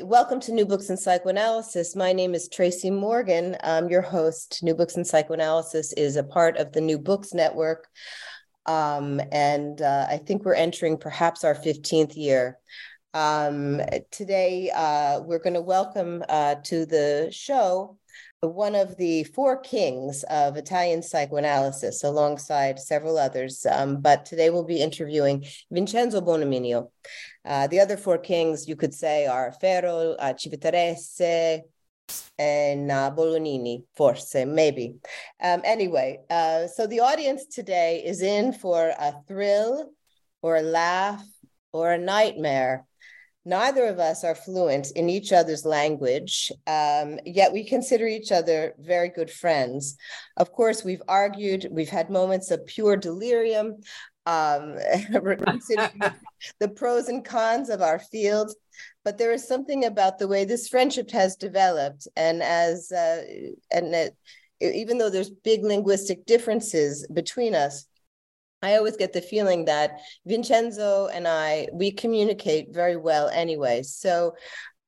Welcome to New Books in Psychoanalysis. My name is Tracy Morgan. I'm your host. New Books in Psychoanalysis is a part of the New Books Network. Um, and uh, I think we're entering perhaps our 15th year. Um, today, uh, we're going to welcome uh, to the show one of the four kings of Italian psychoanalysis, alongside several others. Um, but today we'll be interviewing Vincenzo Bonaminio. Uh, the other four kings, you could say, are Ferro, uh, Civitarese, and uh, Bolognini, forse, maybe. Um, anyway, uh, so the audience today is in for a thrill or a laugh or a nightmare Neither of us are fluent in each other's language, um, yet we consider each other very good friends. Of course, we've argued, we've had moments of pure delirium, um, the pros and cons of our field. But there is something about the way this friendship has developed, and as uh, and it, even though there's big linguistic differences between us, I always get the feeling that Vincenzo and I, we communicate very well anyway. So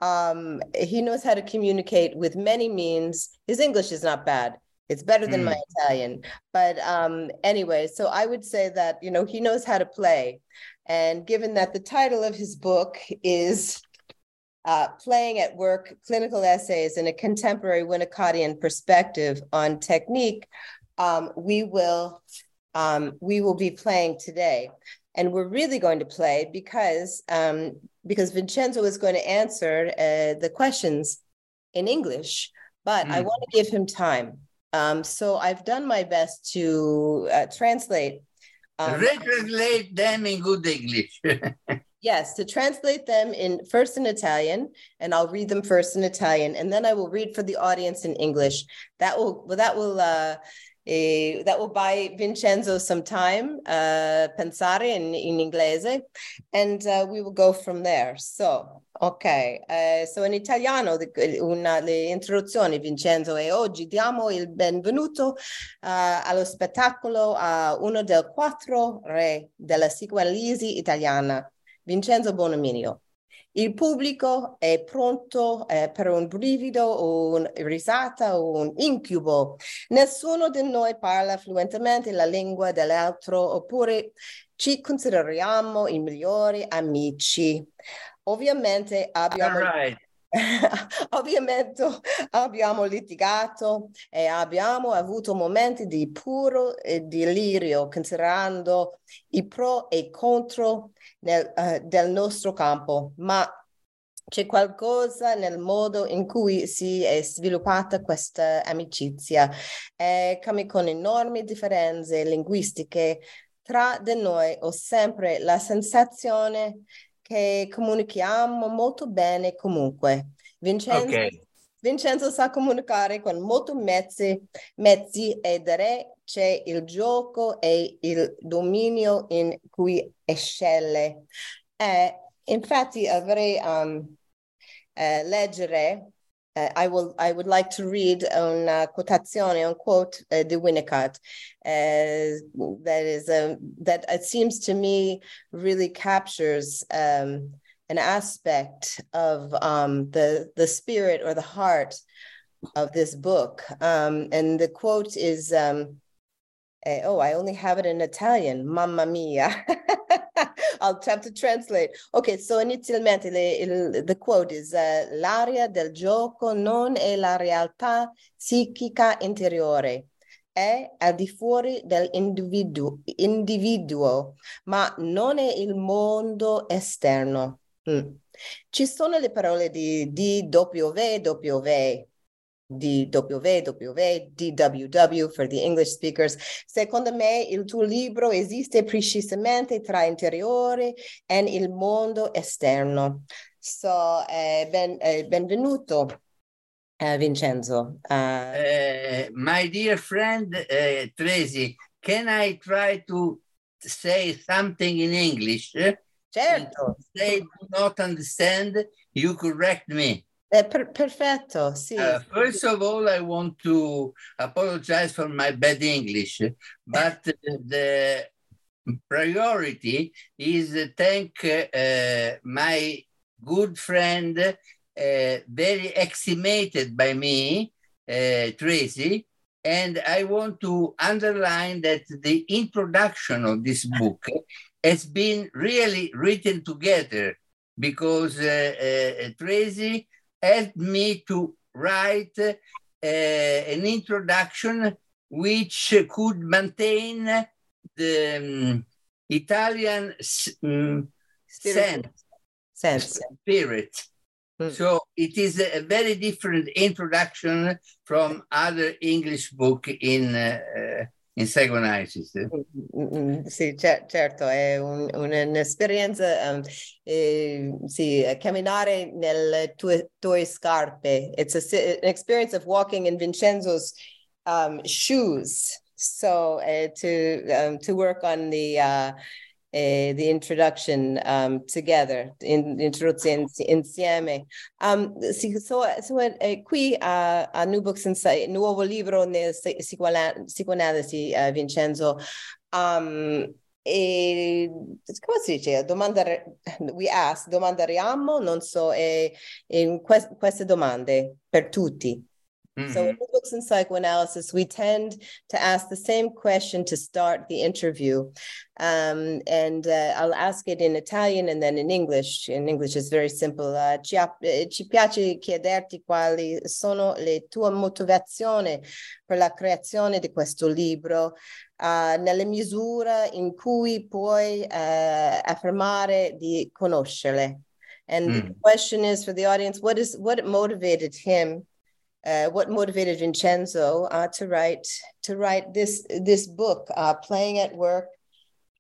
um, he knows how to communicate with many means. His English is not bad. It's better than mm. my Italian. But um, anyway, so I would say that, you know, he knows how to play. And given that the title of his book is uh, Playing at Work Clinical Essays in a Contemporary Winnicottian Perspective on Technique, um, we will um, we will be playing today. And we're really going to play because um, because Vincenzo is going to answer uh, the questions in English, but mm. I want to give him time. Um, so I've done my best to uh, translate. Um, Retranslate them in good English. yes, to translate them in first in Italian, and I'll read them first in Italian, and then I will read for the audience in English. That will well, that will uh, E that will buy Vincenzo some time, uh, pensare in, in inglese, and uh, we will go from there. So, ok, uh, so in italiano una, le introduzioni Vincenzo e oggi diamo il benvenuto allo spettacolo a uno dei quattro re della psicoanalisi italiana, Vincenzo Bonominio. Il pubblico è pronto eh, per un brivido, una risata o un incubo. Nessuno di noi parla fluentemente la lingua dell'altro oppure ci consideriamo i migliori amici. Ovviamente abbiamo... Right. Ovviamente abbiamo litigato e abbiamo avuto momenti di puro delirio considerando i pro e i contro nel, uh, del nostro campo, ma c'è qualcosa nel modo in cui si è sviluppata questa amicizia, eh, come con enormi differenze linguistiche tra di noi ho sempre la sensazione che comunichiamo molto bene comunque. Vincenzo, okay. Vincenzo sa comunicare con molti mezzi, mezzi e dire c'è il gioco e il dominio in cui eccelle. Eh, infatti avrei um, eh, leggere Uh, I will. I would like to read una quotazione, a quote uh, di Winnicott. Uh, that is a, that it seems to me really captures um, an aspect of um, the the spirit or the heart of this book. Um, and the quote is, um, uh, "Oh, I only have it in Italian. Mamma mia." I'll have to translate. Ok, so inizialmente le, il, the quote is uh, l'aria del gioco non è la realtà psichica interiore, è al di fuori dell'individuo, individuo, ma non è il mondo esterno. Mm. Ci sono le parole di D, W, W, DWW, DWW for the English speakers. Secondo me il tuo libro esiste precisamente tra interiore e il mondo esterno. So, eh, ben, eh, benvenuto. Uh, Vincenzo. Uh, my dear friend Tracy, can I try to say something in English? Certo. If they do not understand, you correct me. Eh, per perfetto, sì. Uh, first of all, I want to apologize for my bad English, but the priority is to thank uh, my good friend, uh, very estimated by me, uh, Tracy, and I want to underline that the introduction of this book has been really written together because uh, Tracy helped me to write uh, an introduction which could maintain the um, Italian um, sense, sense, spirit. Mm. So it is a very different introduction from other English book in uh, in psychoanalysis. Sì, cer- certo, è un, un'esperienza, um, eh, sì, camminare nelle tue, tue scarpe. It's a, an experience of walking in Vincenzo's um, shoes. So uh, to um, to work on the uh, uh, the introduction um, together, in, introduzione insieme. Um, sì, so, so, eh, qui a, a New Books Insight, nuovo libro nel psicoanalisi, uh, Vincenzo, um, e come si dice? Domandare, we ask, domandariamo, non so, e, e quest, queste domande per tutti. Mm-hmm. So in books in psychoanalysis, we tend to ask the same question to start the interview. Um, and uh, I'll ask it in Italian and then in English. In English is very simple. Uh, ci, eh, ci piace chiederti quali sono le tue motivazioni per la creazione di questo libro, uh, nella misura in cui puoi uh, affermare di conoscerle. And mm. the question is for the audience, what is what motivated him uh, what motivated Vincenzo uh, to write to write this this book, uh, playing at work,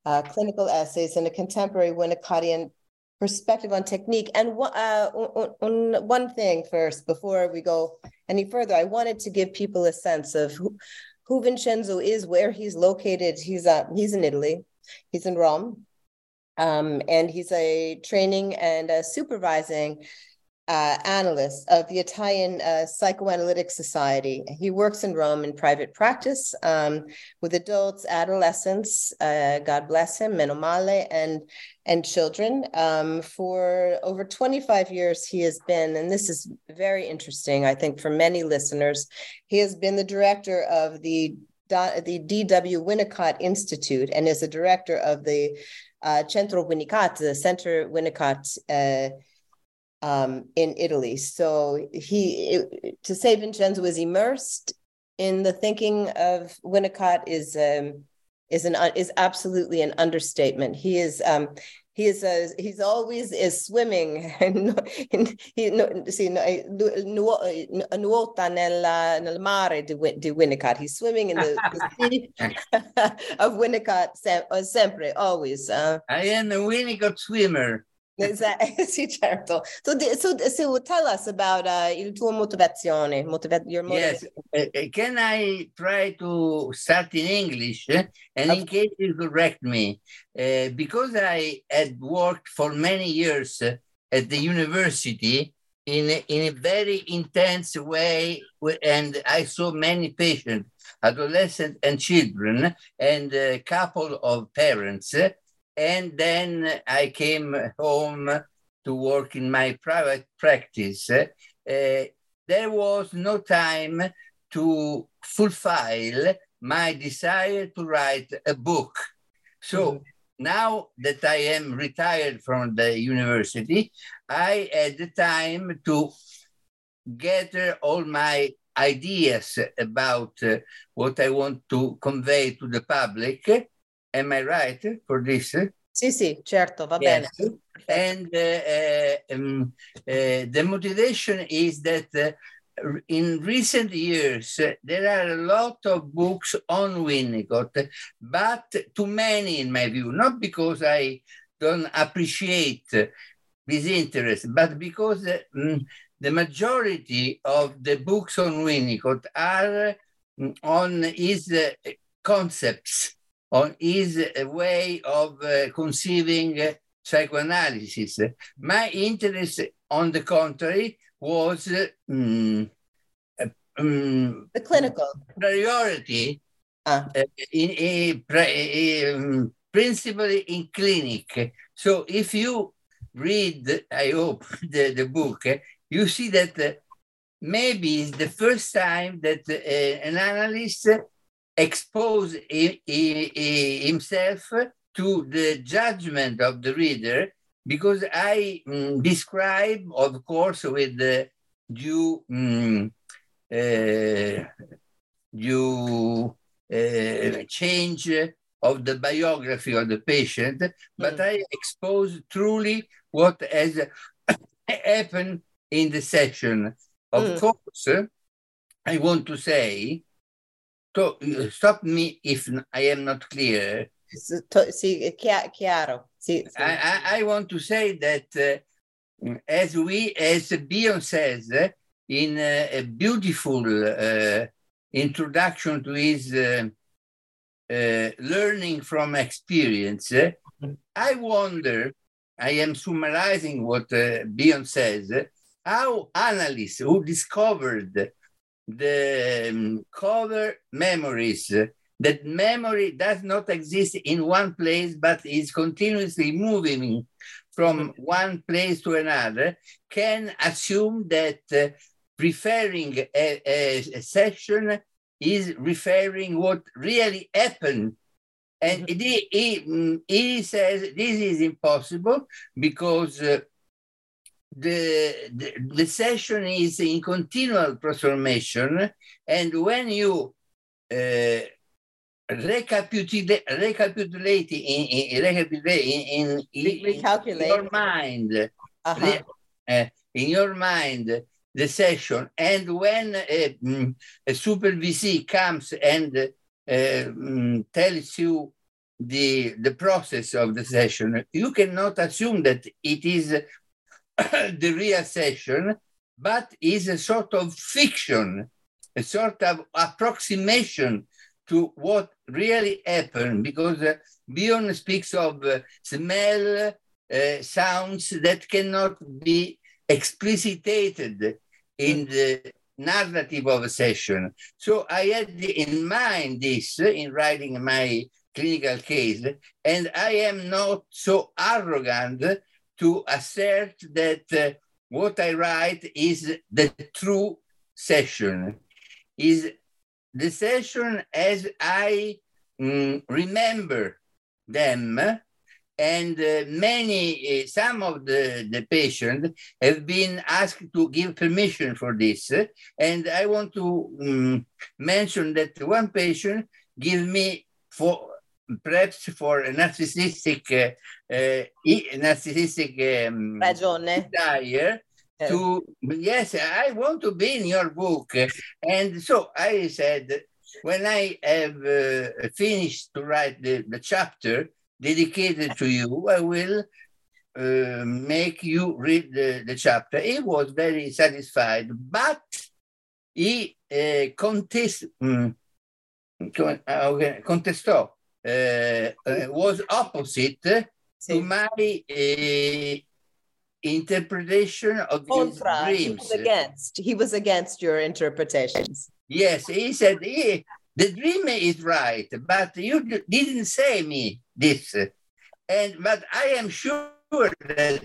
uh, clinical essays in a contemporary Winnicottian perspective on technique. And uh, on, one thing first, before we go any further, I wanted to give people a sense of who, who Vincenzo is, where he's located. He's he's in Italy. He's in Rome, um, and he's a training and supervising uh, analyst of the Italian uh, Psychoanalytic Society. He works in Rome in private practice um, with adults, adolescents, uh, God bless him, meno male, and, and children. Um, for over 25 years, he has been, and this is very interesting, I think, for many listeners, he has been the director of the the D.W. Winnicott Institute and is the director of the uh, Centro Winnicott, the Center Winnicott uh, um, in Italy. So he, it, to say Vincenzo was immersed in the thinking of Winnicott is um, is an is absolutely an understatement. He is um, he is a, he's always is swimming he no, see, nuota nella, nel mare di, di Winnicott. He's swimming in the, the sea of Winnicott sem, sempre, always. Uh, I am a Winnicott swimmer. Sì, certo. So, so, so tell us about uh, il tuo motivazione, motiva- your motivation. Yes. Uh, can I try to start in English? Eh? And in case you correct me, uh, because I had worked for many years at the university in a, in a very intense way, and I saw many patients, adolescents and children, and a couple of parents and then I came home to work in my private practice. Uh, there was no time to fulfill my desire to write a book. So mm-hmm. now that I am retired from the university, I had the time to gather all my ideas about uh, what I want to convey to the public Am I right for this? Sì, sì, certo, va yes. bene. And uh, um, uh, the motivation is that uh, in recent years, uh, there are a lot of books on Winnicott, but too many in my view, not because I don't appreciate this interest, but because mm, the majority of the books on Winnicott are mm, on his uh, concepts, on his way of uh, conceiving uh, psychoanalysis. My interest, on the contrary, was um, um, the clinical priority ah. uh, in, in, in, principally in clinic. So if you read, I hope, the, the book, you see that maybe it's the first time that an analyst expose himself to the judgment of the reader because I mm, describe, of course, with the due, mm, uh, due uh, change of the biography of the patient, but mm. I expose truly what has happened in the session. Of mm. course, I want to say, to, stop me if I am not clear. Sì, chiaro. Sì, sì. I, I, want to say that uh, as we, as Bion says uh, in uh, a beautiful uh, introduction to his uh, uh, learning from experience, I wonder, I am summarizing what uh, Bion says, how analysts who discovered the um, cover memories. That memory does not exist in one place but is continuously moving from one place to another. Can assume that uh, referring a, a, a, section is referring what really happened. And mm-hmm. he, he, he, says this is impossible because uh, the, the, the session is in continual transformation and when you uh, recapitulate, recapitulate in, in, recapitulate in, in, in your mind, uh-huh. uh, in your mind, the session. And when a, mm, a supervisee comes and uh, mm, tells you the, the process of the session, you cannot assume that it is the real session, but is a sort of fiction, a sort of approximation to what really happened because uh, Bion speaks of uh, smell, uh, sounds that cannot be explicitated in the narrative of a session. So I had in mind this in writing my clinical case, and I am not so arrogant to assert that uh, what I write is the true session, is the session as I mm, remember them, and uh, many, uh, some of the, the patients have been asked to give permission for this. And I want to um, mention that one patient gave me for perhaps for a narcissistic, uh, uh, narcissistic um, desire to yes i want to be in your book. And so i said when i have uh, finished to write the, the chapter dedicated to you i will uh, make you read the, the chapter. He was very satisfied but he uh, contest, um, contestò was opposite to my uh, interpretation of Contra, his dreams. He was against. He was against your interpretations. Yes, he said he, the dream is right, but you didn't say me this, and but I am sure that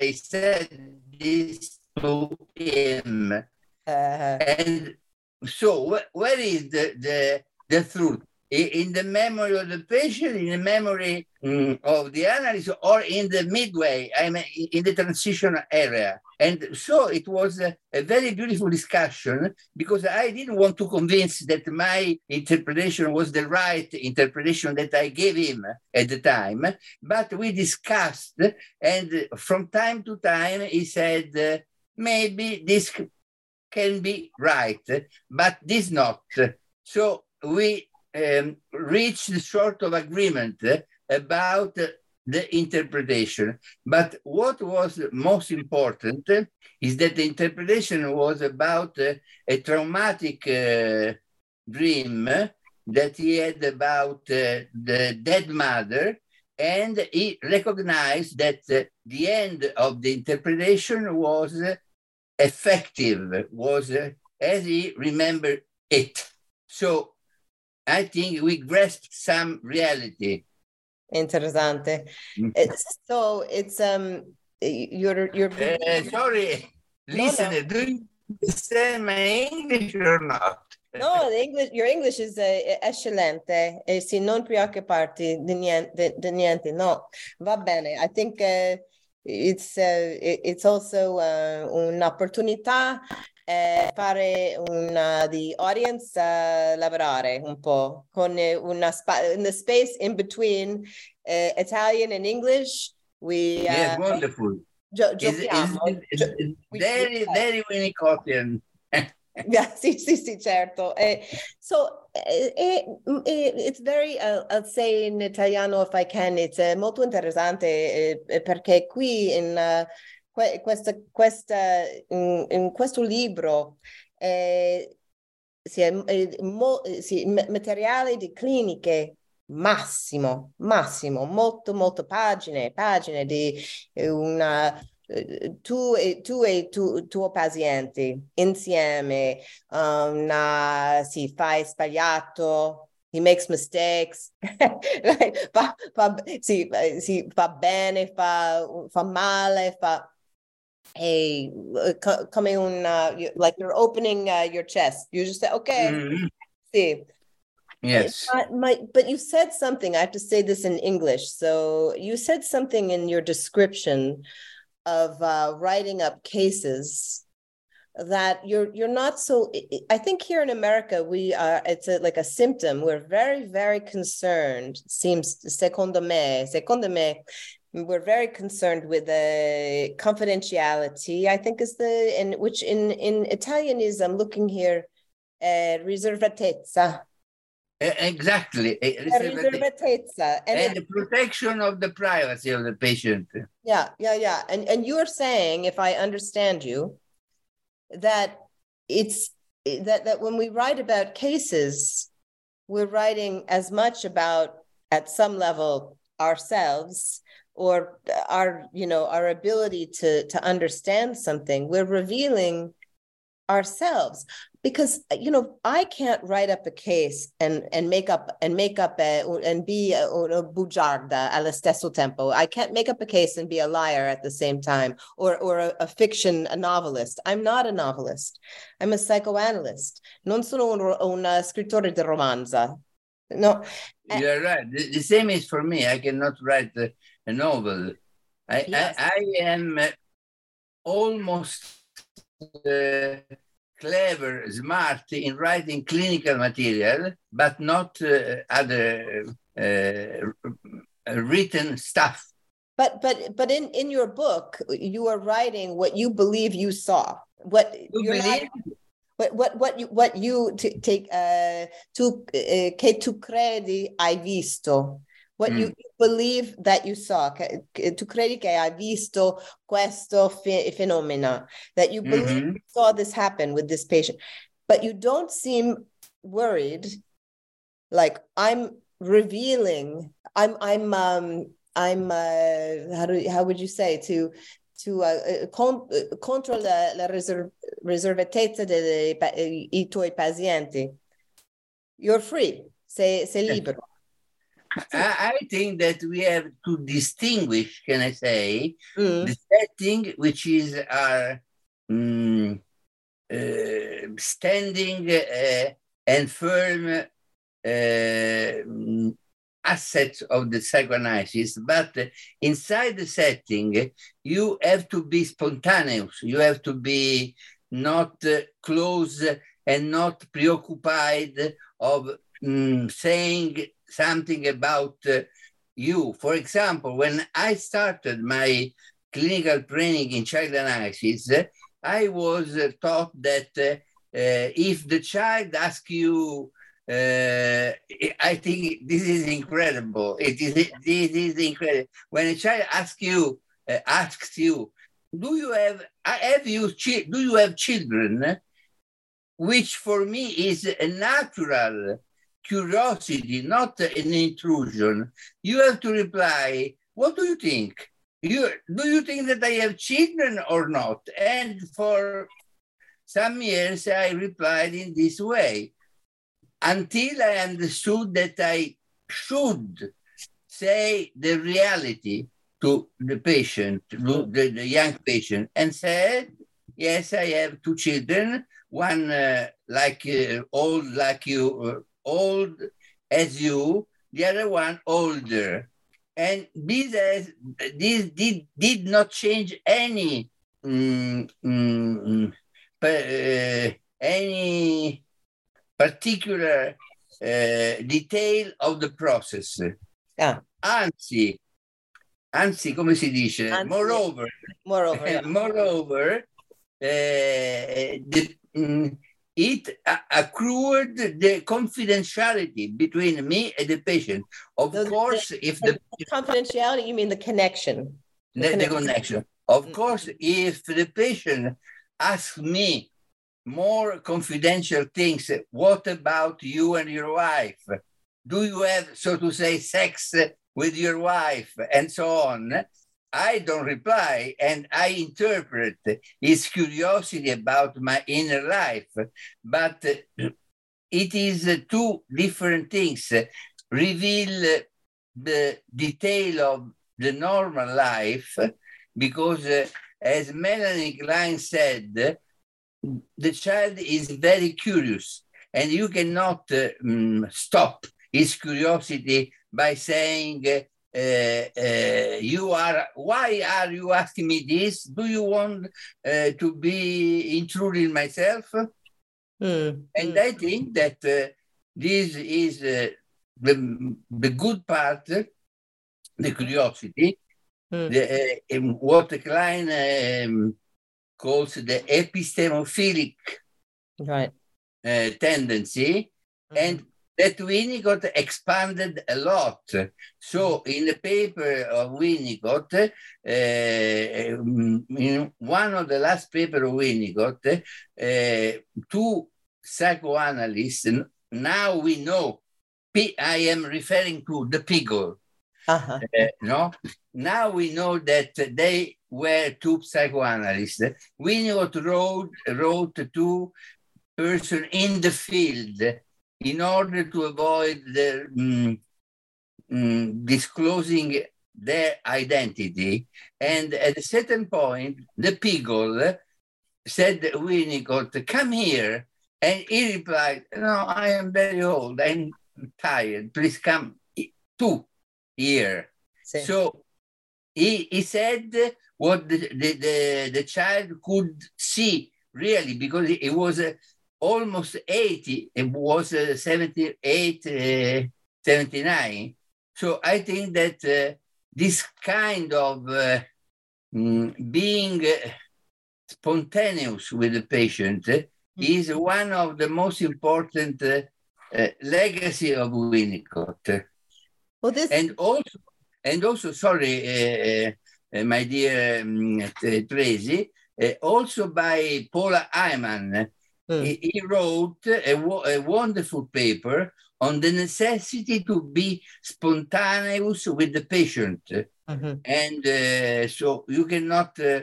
I said this to him, uh-huh. and so wh- where is the the the truth? In the memory of the patient, in the memory um, of the analyst, or in the midway, I mean, in the transition area. And so it was a, a, very beautiful discussion because I didn't want to convince that my interpretation was the right interpretation that I gave him at the time. But we discussed, and from time to time, he said, uh, maybe this can be right, but this not. So we um, reached sort of agreement about the interpretation. But what was most important is that the interpretation was about uh, a traumatic uh, dream that he had about uh, the dead mother, and he recognized that uh, the end of the interpretation was effective, was uh, as he remembered it. So I think we grasped some reality. Interessante. It's, so it's um you're you're uh, sorry, listen, no, no. do you understand my English or not? No, English, your English is uh, eccellente e sì, non preoccuparti di niente, di niente, no, va bene. I think uh, it's, uh, it's also uh, un'opportunità eh, fare una di audience uh, lavorare un po' con una spa- in the space in between uh, Italian and English. We uh, yes, wonderful. Gio- giochiamo. It's, it's, it's very, very Winnicottian. yeah, sì, sì, sì, certo. Eh, so eh, eh, it's very, uh, I'll say in italiano if I can, it's molto interessante eh, perché qui in uh, que- questa, questa, in, in, questo libro eh, si è, mo, si, materiale di cliniche massimo, massimo, molto, molto pagine, pagine di una tu e, tu e tu, tuo paziente insieme, um, na, si fai sbagliato, he makes mistakes, fa, fa, sì, sì, fa bene, fa, fa male, fa... Hey, come un, uh, like you're opening uh, your chest. You just say, okay, mm-hmm. see. Yes. my, but you said something. I have to say this in English. So you said something in your description of uh, writing up cases that you're you're not so i think here in america we are it's a, like a symptom we're very very concerned seems secondo me secondo me we're very concerned with the confidentiality i think is the in which in in italian is i'm looking here uh, riservatezza Exactly. Riservatezza. And, and the protection of the privacy of the patient. Yeah, yeah, yeah. And and you're saying, if I understand you, that it's that that when we write about cases, we're writing as much about at some level ourselves or our you know our ability to to understand something we're revealing ourselves because you know I can't write up a case and and make up and make up a, and be a, a bugiarda allo stesso tempo. I can't make up a case and be a liar at the same time, or or a, a fiction a novelist. I'm not a novelist. I'm a psychoanalyst. Non sono un, un uh, scrittore di romanza. No, you're right. The, the, same is for me. I cannot write a, a novel. I, yes. I, I am almost. Uh, clever, smart in writing clinical material, but not uh, other uh, written stuff. But but but in in your book, you are writing what you believe you saw. What you believe? Not, what what what you what you t- take uh, to uh, che tu credi hai visto what mm. you believe that you saw, tu credi che hai visto questo fe- fenomeno, that you believe mm-hmm. you saw this happen with this patient, but you don't seem worried. Like I'm revealing, I'm, I'm, um, I'm, uh, how do, how would you say to, to uh, uh con- uh, contro la, la riserv- riservatezza dei tuoi pazienti. You're free, sei, sei libero. I, I, think that we have to distinguish, can I say, mm. the setting which is our um, uh, standing uh, and firm uh, assets of the psychoanalysis, but inside the setting, you have to be spontaneous. You have to be not uh, close and not preoccupied of um, saying something about uh, you. For example, when I started my clinical training in child analysis, I was uh, taught that uh, if the child asks you, uh, I think this is incredible. It is this is incredible. When a child asks you, uh, asks you, do you have have you do you have children? Which for me is a natural curiosity, not an intrusion. You have to reply, what do you think? You, do you think that I have children or not? And for some years, I replied in this way until I understood that I should say the reality to the patient, to the, the young patient, and said, Yes, I have two children, one uh, like uh, old, like you, uh, old as you, the other one older and this has, this did, did not change any mm, mm, uh, any particular uh, detail of the process. Ah. Anzi, anzi, come si dice? Anzi. Moreover, Moreover, yeah. moreover, uh, the, mm, it accrued the confidentiality between me and the patient. Of The- course, if the, confidentiality, you mean the connection? the, the connection. connection. Of Mm. course, if the patient asks me more confidential things, what about you and your wife? Do you have, so to say, sex with your wife? And so on. I don't reply and I interpret his curiosity about my inner life. But it is two different things. Reveal the detail of the normal life because, as Melanie Klein said, the child is very curious and you cannot mm, stop his curiosity by saying, you are, why are you asking me this? Do you want uh, to be intruding myself? Hmm, And hmm. I think that uh, this is uh, the, the good part, the curiosity, Mm. the, uh, um, what Klein um, calls the epistemophilic Right. uh, tendency, and that Winnicott expanded a lot. So, in the paper of Winnicott, uh, in one of the last paper of Winnicott, uh, two psychoanalysts, now we know, I am referring to the Piggle, Uh-huh. uh, no? Now we know that they were two psychoanalysts. Winnicott wrote, wrote to person in the field in order to avoid the, mm, mm, disclosing their identity. And at a certain point, the Piggle said to Winnicott, come here. And he replied, no, I am very old. I'm tired. Please come to here. So he, he said what the, the, the, the child could see really because it was uh, almost 80, it was uh, 78, uh, 79. So I think that uh, this kind of uh, mm, being uh, spontaneous with the patient uh, is one of the most important uh, uh, legacy of Winnicott Well, this and also and also sorry uh, uh, my dear um, Tracy also by Paula Heimann Hmm. he, he wrote a, a wonderful paper on the necessity to be spontaneous with the patient Mhm. and uh, so you cannot uh,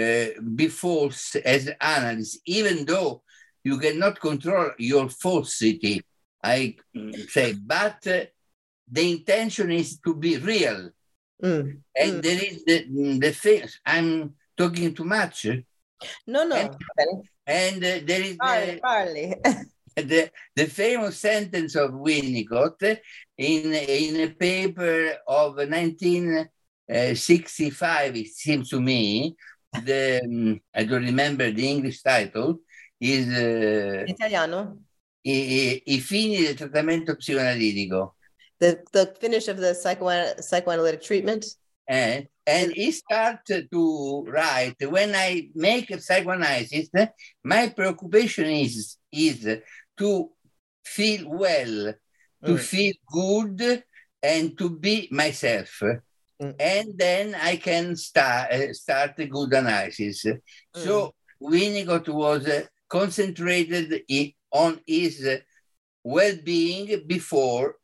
uh, be false as an analyst, even though you cannot control your falsity. I mm, say, but uh, the intention is to be real, Mm. and Mm. there is the the thing. I'm talking too much, No, no. And-. And uh, there is Parli, the, parli. the, the famous sentence of Winnicott in, in a paper of 1965, it seems to me, the, um, I don't remember the English title, is uh, Italiano. I, I fini del trattamento psicoanalitico. The the finish of the psychoana- psychoanalytic treatment. Eh? And he started to write when i make a psychoanalysis my preoccupation is is to feel well to Mm. feel good and to be myself. Mm. and then i can start uh, start a good analysis. So winnicott was concentrated i- on his well-being before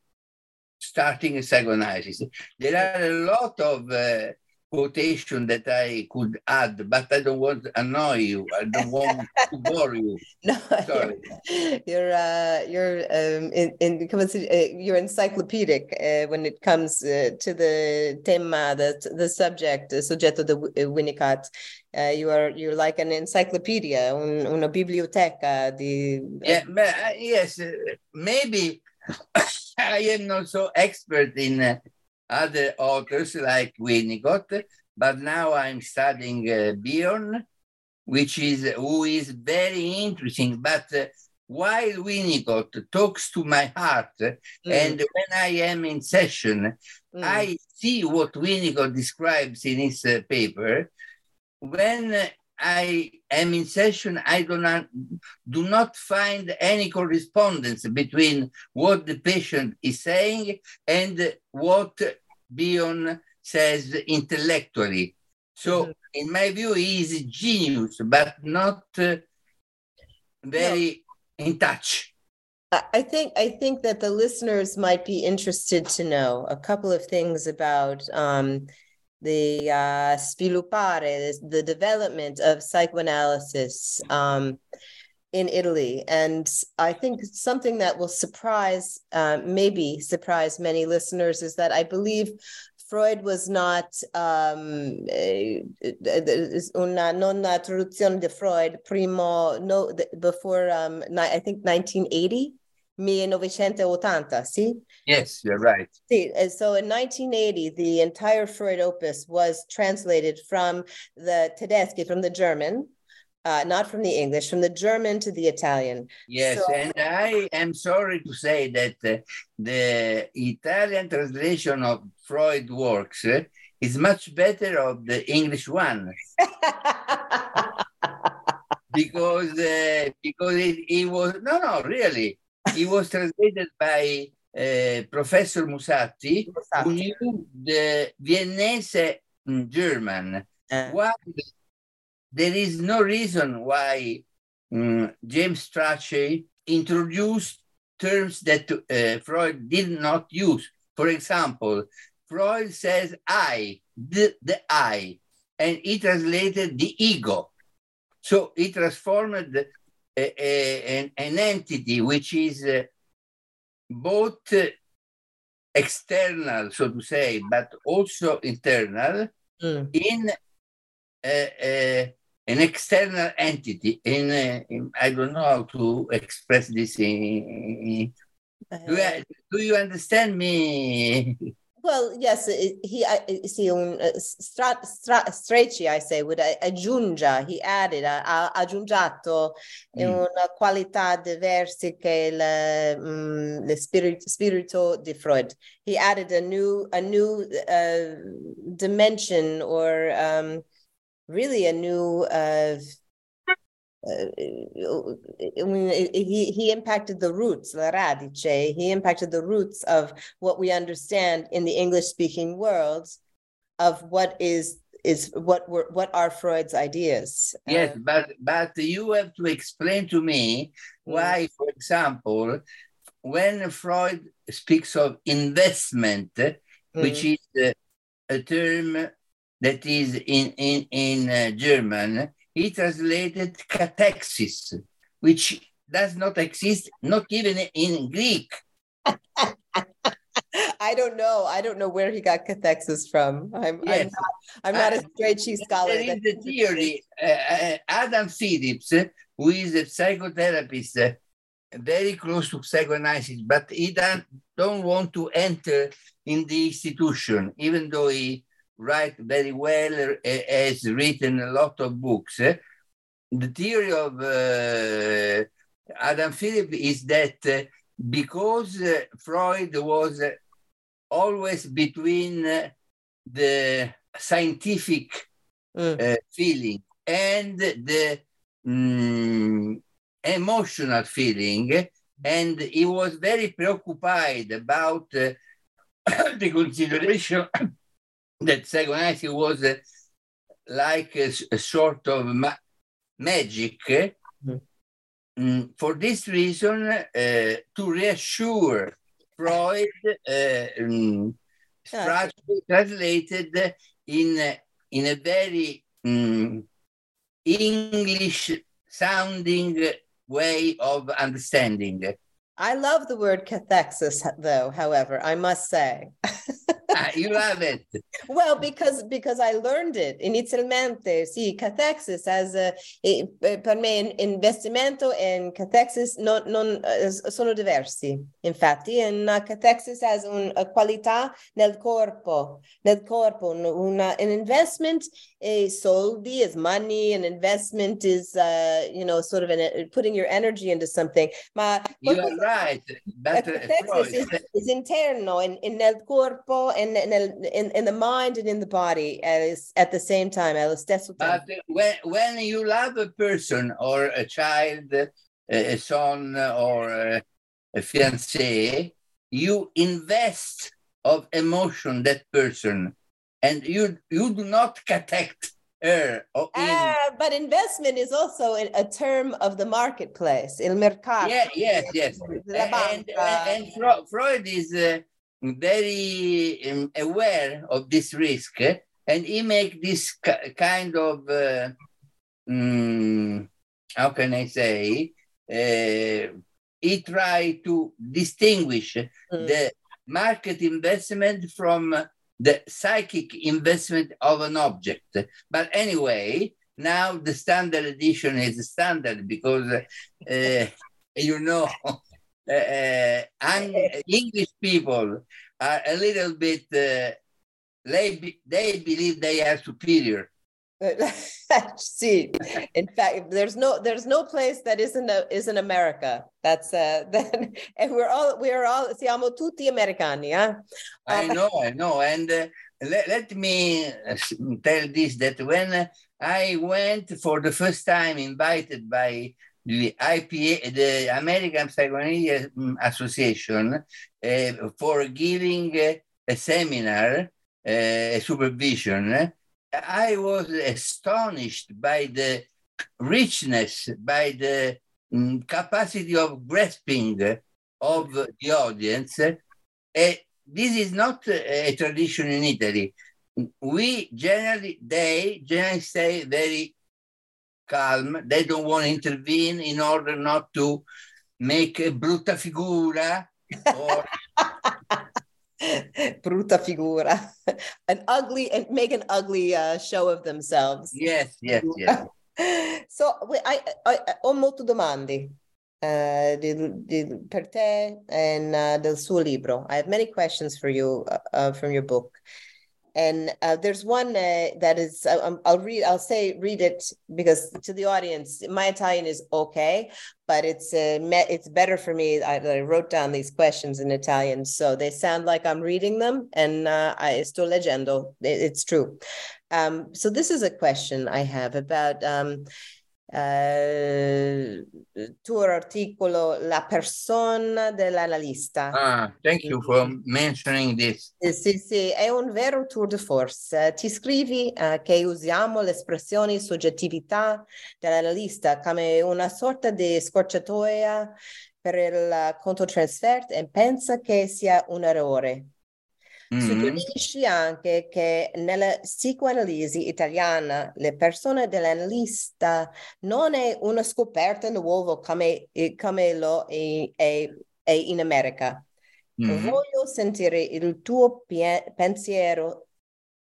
starting a psychoanalysis. There are a lot of uh, quotation that I could add, but I don't want to annoy you. I don't want to bore you. No, Sorry. you're uh, you're um, in, in uh, you're encyclopedic uh, when it comes uh, to the tema, the the subject, the soggetto de uh, Winnicott. Uh, you are you're like an encyclopedia, un, una biblioteca. The Yeah, but uh, yes, uh, maybe I am not so expert in uh, other authors like Winnicott, but now I'm studying uh, Bion, which is who is very interesting. But uh, while Winnicott talks to my heart, Mm, and when I am in session, mm, I see what Winnicott describes in his uh, paper. When I am in session, I do not, do not find any correspondence between what the patient is saying and what Bion says intellectually. So, Mhm. in my view, he is a genius, but not uh, very in touch. I I think I think that the listeners might be interested to know a couple of things about um, the uh, sviluppare, the development of psychoanalysis um, in Italy, and I think something that will surprise, uh, maybe surprise many listeners, is that I believe. Freud was not um, eh, una non traduzione di Freud primo no before um, I think 1980 1980 see Yes, you're right. See, and so in 1980, the entire Freud opus was translated from the Tedeschi, from the German, uh, not from the English, from the German to the Italian. Yes, So- and I am sorry to say that uh, the Italian translation of Freud works uh, is much better of the English one because uh, because it, it was no no really it was translated by uh, Professor Musatti who knew the Viennese German. Uh, Why there is no reason why mm, James Strachey introduced terms that uh, Freud did not use. For example, Freud says I, the, the I, and he translated the ego. So he transformed a, a- an, an entity which is uh, both external, so to say, but also internal mm, in uh, uh, an external entity. In, uh, in- I don't know how to express this. In, do, you, do you understand me? well, yes, he, see, un, uh, stra, stra, Strachey, I say, would I- aggiunga, he added, ha ha aggiungiato Mm. una qualità diversa che il le spirit, spirito di Freud. He added a new a new uh, dimension or um, really a new uh, uh, I mean, he he impacted the roots, la radice. He impacted the roots of what we understand in the English speaking world of what is is what were what are Freud's ideas. Yes, Uh, but but you have to explain to me why, for example, when Freud speaks of investment, which mm, is uh, a term that is in in in uh, German, he translated cathexis, which does not exist, not even in Greek. I don't know. I don't know where he got cathexis from. I'm I'm Yes. not, I'm not a Uh, Strachey scholar. There is the theory. Uh, uh, Adam Phillips, uh, who is a psychotherapist, uh, very close to psychoanalysis, but he don't, don't want to enter in the institution, even though he write very well, uh, has written a lot of books. the theory of uh, Adam Phillips is that uh, because uh, Freud was always between the scientific Mm. uh, feeling and the mm, emotional feeling. And he was very preoccupied about uh, the consideration that psychoanalysis was uh, like a sort of ma- magic. Mhm. Mm, for this reason, uh, to reassure Freud, uh, mm, Ah. tra- translated in a- in a very mm, English sounding way of understanding. I love the word cathexis, though. However, I must say, Ah, you love it. well, because because I learned it inizialmente. Sì, cathexis as a, e, eh, per me investimento e cathexis non, non, eh, sono diversi. Infatti, una cathexis has una qualità nel corpo, nel corpo. un- Una, an investment is soldi, is money. An investment is, uh, you know, sort of an, putting your energy into something. Ma You right. But uh, cathexis is, is interno in, in el corpo and in, in, in the mind and in the body as, at the same time, allo stesso but when, when you love a person or a child, a, a son or a, a fiancé, you invest of emotion that person and you you do not protect her or him. Ah, but investment is also a, term of the marketplace, il mercato. Yeah, yes, yes. La and, banca. and Freud is uh, very um, aware of this risk, eh, and he make this ki- kind of uh, how can I say? Uh, he try to distinguish Mm. the market investment from the psychic investment of an object. But anyway, now the standard edition is standard because uh, you know uh, ang- English people are a little bit uh, they, they believe they are superior. See, in fact, there's no there's no place that isn't a, isn't America. That's uh, then, and we're all we're all siamo tutti americani, huh? I Um, know, I know. And uh, let, let me uh, tell this that when uh, I went for the first time invited by the IPA, the American Psychoanalytic Association, uh, for giving uh, a seminar, uh, a supervision, I was astonished by the richness, by the mm, capacity of grasping of the audience. Uh, this is not a, a tradition in Italy. We generally, they generally stay very calm. They don't want to intervene in order not to make a brutta figura or Brutta figura, an ugly and make an ugly uh, show of themselves. yes, yes, yes. So I, I, I ho molte domande uh, di- di- per te and uh, del suo libro. I have many questions for you uh, uh, from your book. And uh, there's one uh, that is, I, I'm- I'll read, I'll say, read it because to the audience, my Italian is okay, but it's uh, me- it's better for me. I, I wrote down these questions in Italian, so they sound like I'm reading them, and uh, I sto leggendo. It- it's true. Um, so this is a question I have about um, uh, tuo articolo La persona dell'analista. Ah, thank you for mentioning this. Eh, Sì, sì, è un vero tour de force. Eh, ti scrivi eh, che usiamo l'espressione soggettività dell'analista come una sorta di scorciatoia per il conto transfert e pensa che sia un errore. Suggerisci anche che nella psicoanalisi italiana le persone dell'analista non è una scoperta nuova come, eh, come lo è, è- è in America. Mhm. Voglio sentire il tuo pie- pensiero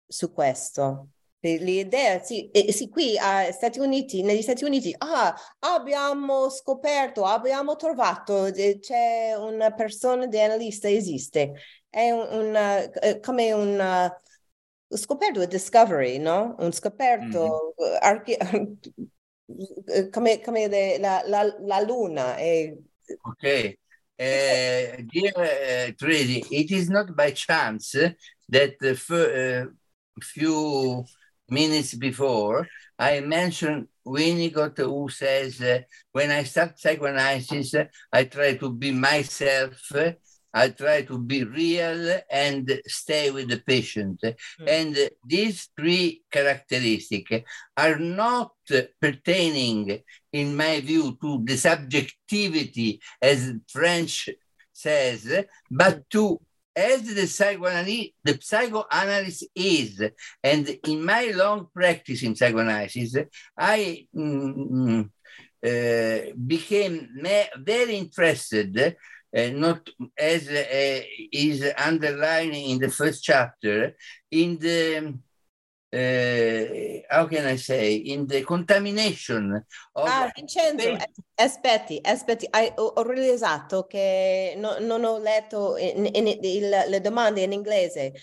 su questo. L'idea, sì, e- sì, qui a Stati Uniti, negli Stati Uniti, ah, abbiamo scoperto, abbiamo trovato, eh, c'è una persona di analista, esiste. È un, una- eh, come un uh, scoperto, a discovery, no? Un scoperto, eh, arche- eh, come, come le- la, la, la luna. è- Okay. Uh, dear uh, Tracy, it is not by chance that fir- uh, few minutes before, I mentioned Winnicott who says, uh, when I start psychoanalysis, I try to be myself, I try to be real and stay with the patient. Mm. And these three characteristics are not pertaining, in my view, to the subjectivity, as French says, but to as the psychoanalyst, the psychoanalyst is, and in my long practice in psychoanalysis, I mm, uh, became very interested, uh, not as uh, is underlined in the first chapter, in the uh, how can I say, in the contamination of... Ah, Vincenzo, aspetti, aspetti, hai, ho, ho realizzato che no, non ho letto in, in, in, le domande in inglese.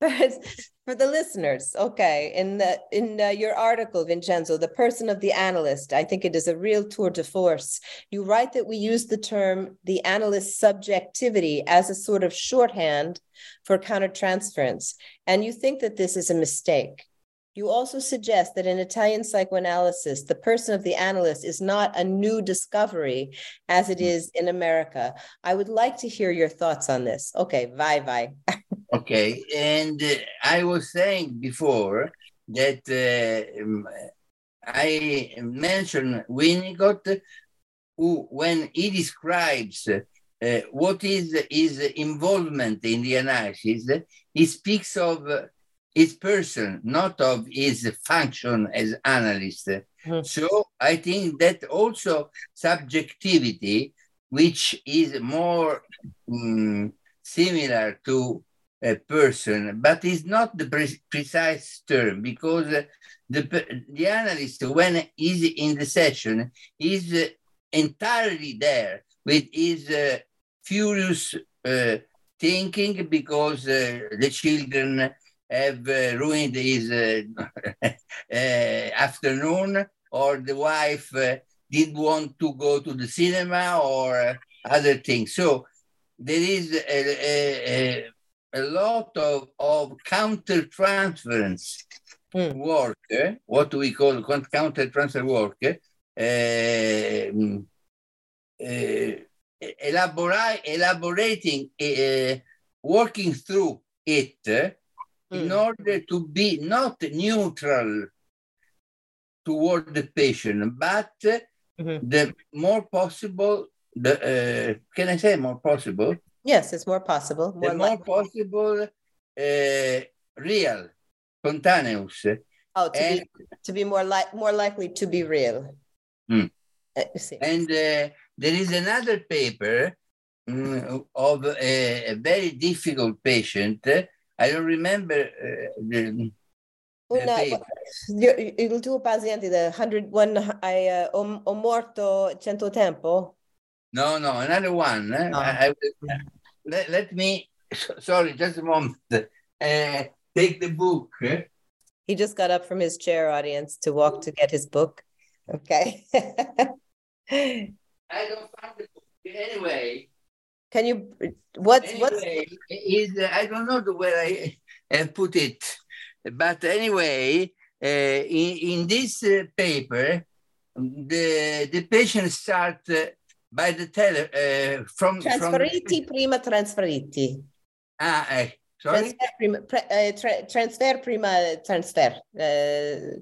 For the listeners, okay, in the in uh, your article, Vincenzo, the person of the analyst, I think it is a real tour de force. You write that we use the term the analyst's subjectivity as a sort of shorthand for countertransference, and you think that this is a mistake. You also suggest that in Italian psychoanalysis, the person of the analyst is not a new discovery as it hmm. in America. I would like to hear your thoughts on this. Okay, vai, vai. okay, and uh, I was saying before that uh, um, I mentioned Winnicott, who, when he describes uh, what is his involvement in the analysis, he speaks of his person, not of his function as analyst. Mm-hmm. So I think that also subjectivity, which is more um, similar to a person, but it's not the pre- precise term because the, the analyst, when he's in the session, is entirely there with his uh, furious uh, thinking because uh, the children have uh, ruined his uh, uh, afternoon, or the wife didn't want to go to the cinema, or other things. So there is a, a, a lot of, of counter transference mm. work, eh? what we call counter transfer work, eh? um, uh, elabora- elaborating, uh, working through it mm. in order to be not neutral toward the patient, but mm-hmm. the more possible, the uh, can I say more possible? Yes, it's more possible. More more possible, uh, real, spontaneous. Oh, to and, be to be more like more likely to be real. Mm. Uh, and uh, there is another paper um, of a, a, very difficult patient I don't remember uh, the, Una, il tuo paziente, the 101, I, uh, ho morto cento tempo? No, no, another one. Eh? Oh. I, I, let, let, me, sorry, just a moment. Uh, take the book. Eh? He just got up from his chair, audience, to walk to get his book. Okay. I don't find the book. Anyway, can you what's anyway, what's is uh, I don't know where I have put it, but anyway, uh, in, in this uh, paper, the the patient start uh, by the tele uh, from trasferiti from, prima trasferiti. Ah, eh, sorry. Transfer prima, uh, tra, transfer prima transfer.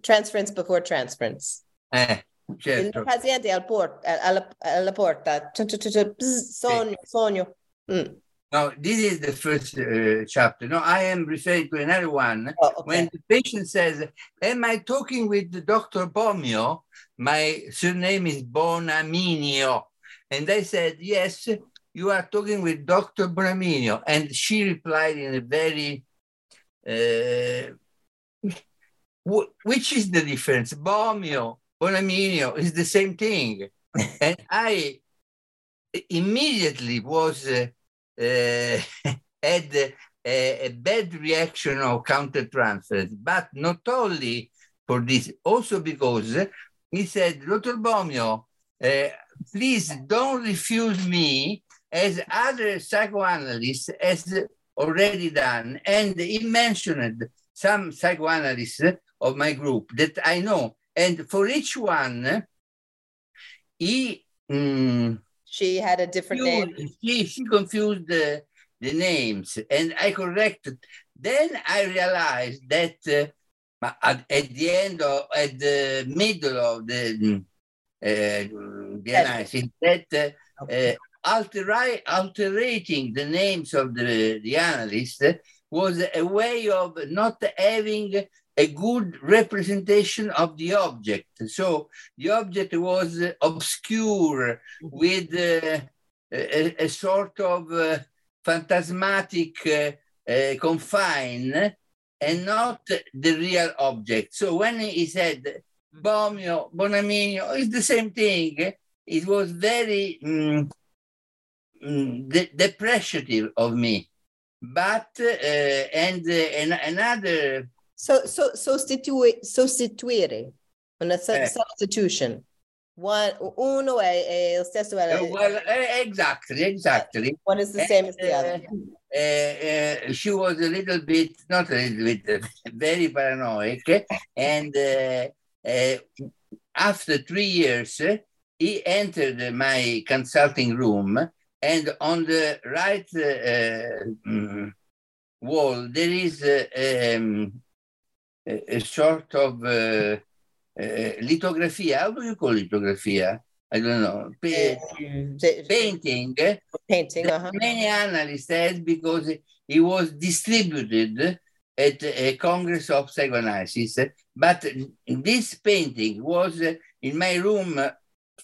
transference before transference. Eh. Certo. Il paziente al port- alla, alla porta, sogno, sogno. Mm. Now, this is the first uh, chapter. No, I am referring to another one. Oh, okay. When the patient says, Am I talking with the Dr. Bomio? My surname is Bonaminio. And I said, Yes, you are talking with Dr. Bonaminio. And she replied in a very, uh, which is the difference? Bomio Bonaminio is the same thing. and I immediately was uh, uh, had a, a, bad reaction of counter transfers, but not only for this, also because he said, Dr. Bomio, uh, please don't refuse me as other psychoanalysts has already done. And he mentioned some psychoanalysts of my group that I know, and for each one, he mm, she had a different name. She, she confused the, the names, and I corrected. Then I realized that uh, at, at, the end of, at the middle of the uh, the analysis, that uh, uh altering, alterating the names of the, the analysts was a way of not having a good representation of the object. So the object was obscure with uh, a, a, sort of uh, phantasmatic uh, uh confine and not the real object. So when he said Bomio, Bonaminio, it's the same thing. It was very um, de- depreciative of me. But, uh, and, uh, and another... So, so sostituire, una eh. substitution. One, uno è, è lo stesso. È, well, exactly, exactly. One is the and, same as the other. Uh, she was a little bit, not a little bit, very paranoid. And after three years, he entered my consulting room and on the right uh, mm, wall, there is uh, um, a, a, sort of uh, lithography. How do you call lithography? I don't know. Pa- painting. Painting. Uh-huh. Many analysts said because it was distributed at a Congress of Psychoanalysis. But this painting was in my room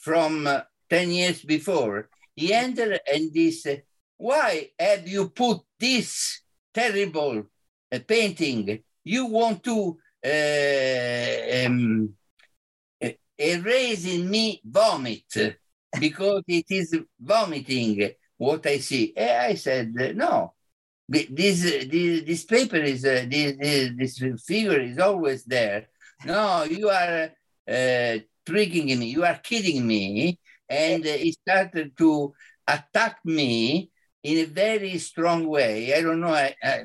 from 10 years before he entered and he said, why have you put this terrible uh, painting? You want to uh, um, erase in me vomit because it is vomiting what I see. And I said, no, this, this, this paper is, uh, this, this, this figure is always there. No, you are uh, tricking me, you are kidding me and he started to attack me in a very strong way. I don't know I, I,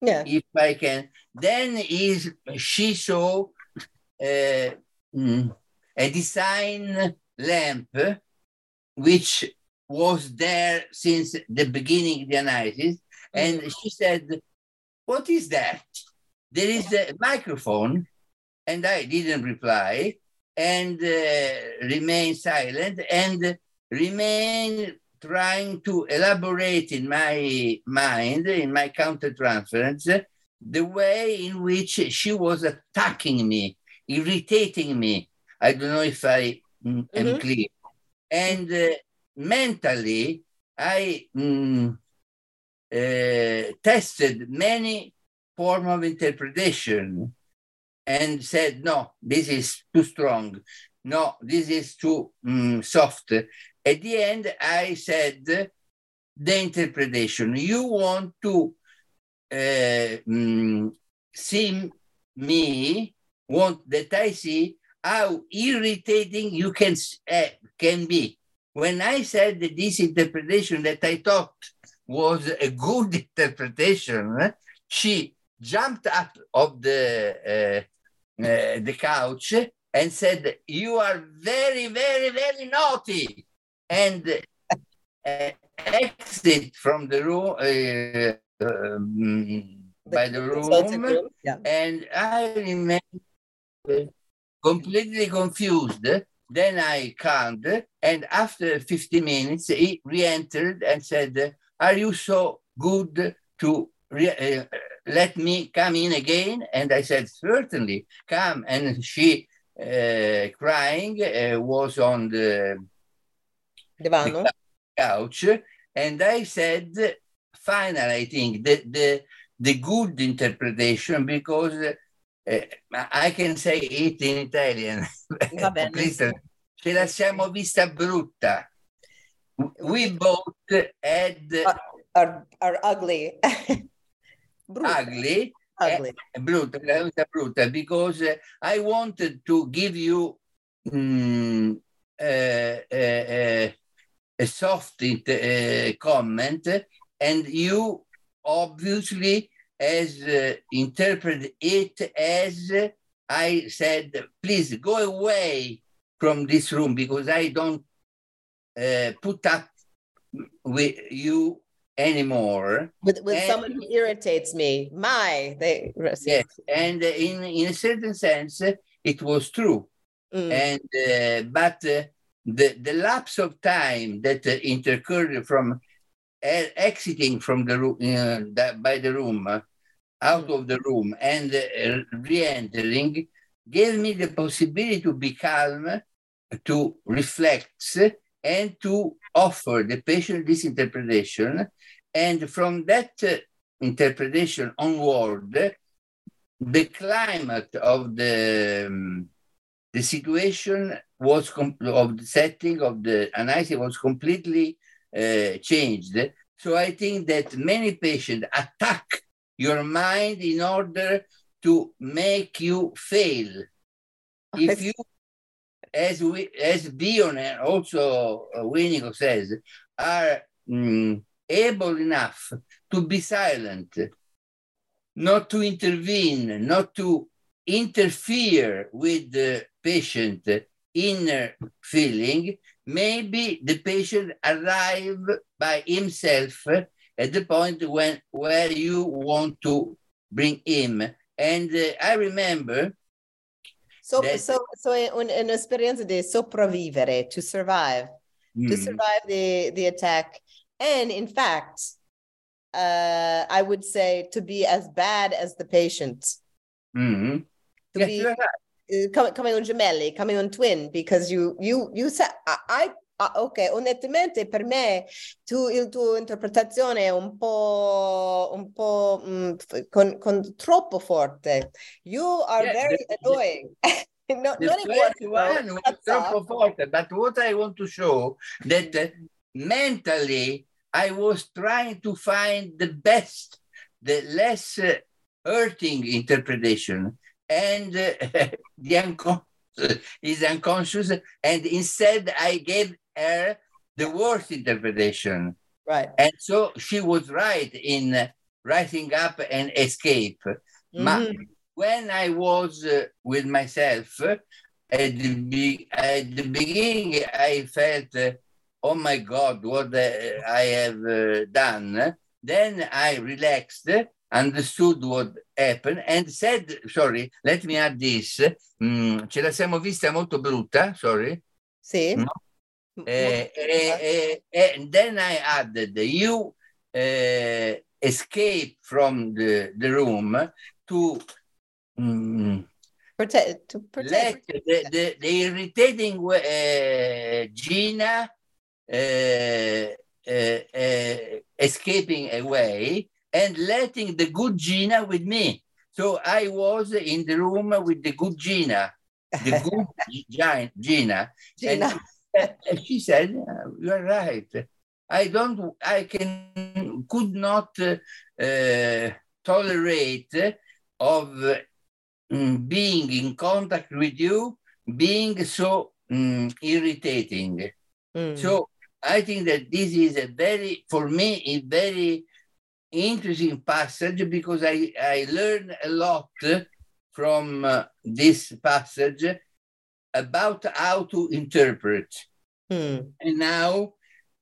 yeah. if I can. Then is she saw uh, a design lamp which was there since the beginning of the analysis, and mm-hmm. she said, "What is that?" There is a microphone, and I didn't reply and uh, remain silent and remain trying to elaborate in my mind, in my countertransference, the way in which she was attacking me, irritating me. I don't know if I mm, am mm-hmm. clear. And uh, mentally, I mm, uh, tested many form of interpretation and said, no, this is too strong. No, this is too um, soft. At the end, I said, the interpretation. You want to uh, um, see me, want that I see how irritating you can, uh, can be. When I said that this interpretation that I thought was a good interpretation, she jumped up of the uh, uh, the couch and said, You are very, very, very naughty. And uh, exit from the room uh, um, by the room. Yeah. And I remained completely confused. Then I calmed. And after 50 minutes, he re entered and said, Are you so good to re- uh, let me come in again? And I said, certainly, come. And she, uh, crying, uh, was on the, the couch. And I said, finally, I think, the, the, the good interpretation, because uh, I can say it in Italian. Ce la siamo vista brutta. We both had... Are, are, are ugly. ugly, ugly. Uh, brutta, brutta, because uh, I wanted to give you um, uh, a soft comment, and you obviously has uh, interpreted it as I said, please go away from this room because I don't uh, put up with you anymore. With, with and, someone who irritates me. My, they. Yes, and in, in a certain sense, it was true. Mm. And uh, but uh, the the lapse of time that uh, intercurred from exiting from the room that, by the room out of the room and uh, re-entering gave me the possibility to be calm, to reflect, and to offer the patient this interpretation. And from that uh, interpretation onward, the climate of the um, the situation was of the setting of the analysis was completely uh, changed. So I think that many patients attack your mind in order to make you fail. If you, as we, as Bion and also uh, Winnicott says, are mm, able enough to be silent, not to intervene, not to interfere with the patient inner feeling, maybe the patient arrive by himself at the point when where you want to bring him. And uh, I remember. So, that, so, so un, un'esperienza di sopravvivere, to survive, mm. to survive the, the attack. And in fact, uh, I would say to be as bad as the patient. Mm-hmm. To yes, be, uh, coming, coming on gemelli, coming on twin, because you, you, you said, I, I Ah, ok, onestamente per me tu, il tuo interpretazione è un po', un po' mh, mm, con, con, troppo forte. You are yeah, very the, annoying. The, no, the first one was troppo forte, but what I want to show that uh, mentally I was trying to find the best, the less uh, hurting interpretation and uh, the unconscious is unconscious and instead i gave her the worst interpretation. Right. And so she was right in writing up an escape. Mm-hmm. when I was uh, with myself, uh, at, the be- at the beginning, I felt, uh, oh my God, what uh, I have uh, done. Then I relaxed, understood what happened, and said, sorry, let me add this. Mm, ce la siamo vista molto brutta, sorry. Sì. No? Eh, eh, eh, and then I added you escape from the, the room to um, protect, to protect. let the, the, the irritating uh, Gina uh, uh, escaping away and letting the good Gina with me. So I was in the room with the good Gina, the good Gina. Gina. And she said, "You're right. I don't. I can could not uh, tolerate of um, being in contact with you, being so um, irritating. Mm. So I think that this is a very, for me, a very interesting passage because I, I learned a lot from uh, this passage about how to interpret. Hmm. And now,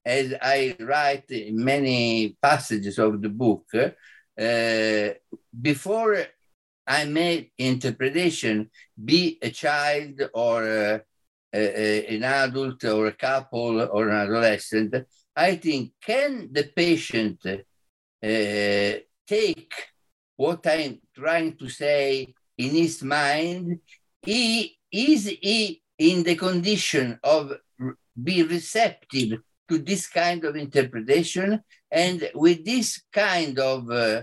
as I write in many passages of the book, uh, before I make interpretation, be a child or a, a, an adult or a couple or an adolescent, I think, can the patient uh, take what I'm trying to say in his mind? He is he in the condition of be receptive to this kind of interpretation and with this kind of uh,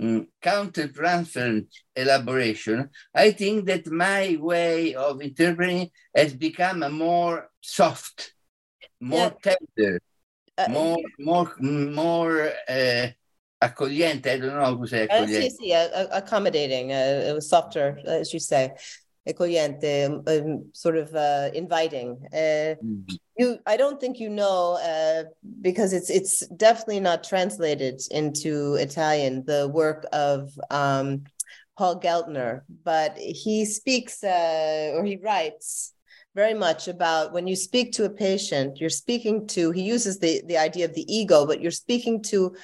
mm, counter-transferent elaboration, I think that my way of interpreting has become a more soft, more yeah. tender, uh, more, more, more uh, accogliente. I don't know who say accogliente. Uh, sì, accommodating, uh, softer, as you say accogliente, um, sort of uh, inviting. Uh, mm. You, I don't think you know uh, because it's it's definitely not translated into Italian. The work of um, Paul Geltner, but he speaks uh, or he writes very much about when you speak to a patient, you're speaking to. He uses the the idea of the ego, but you're speaking to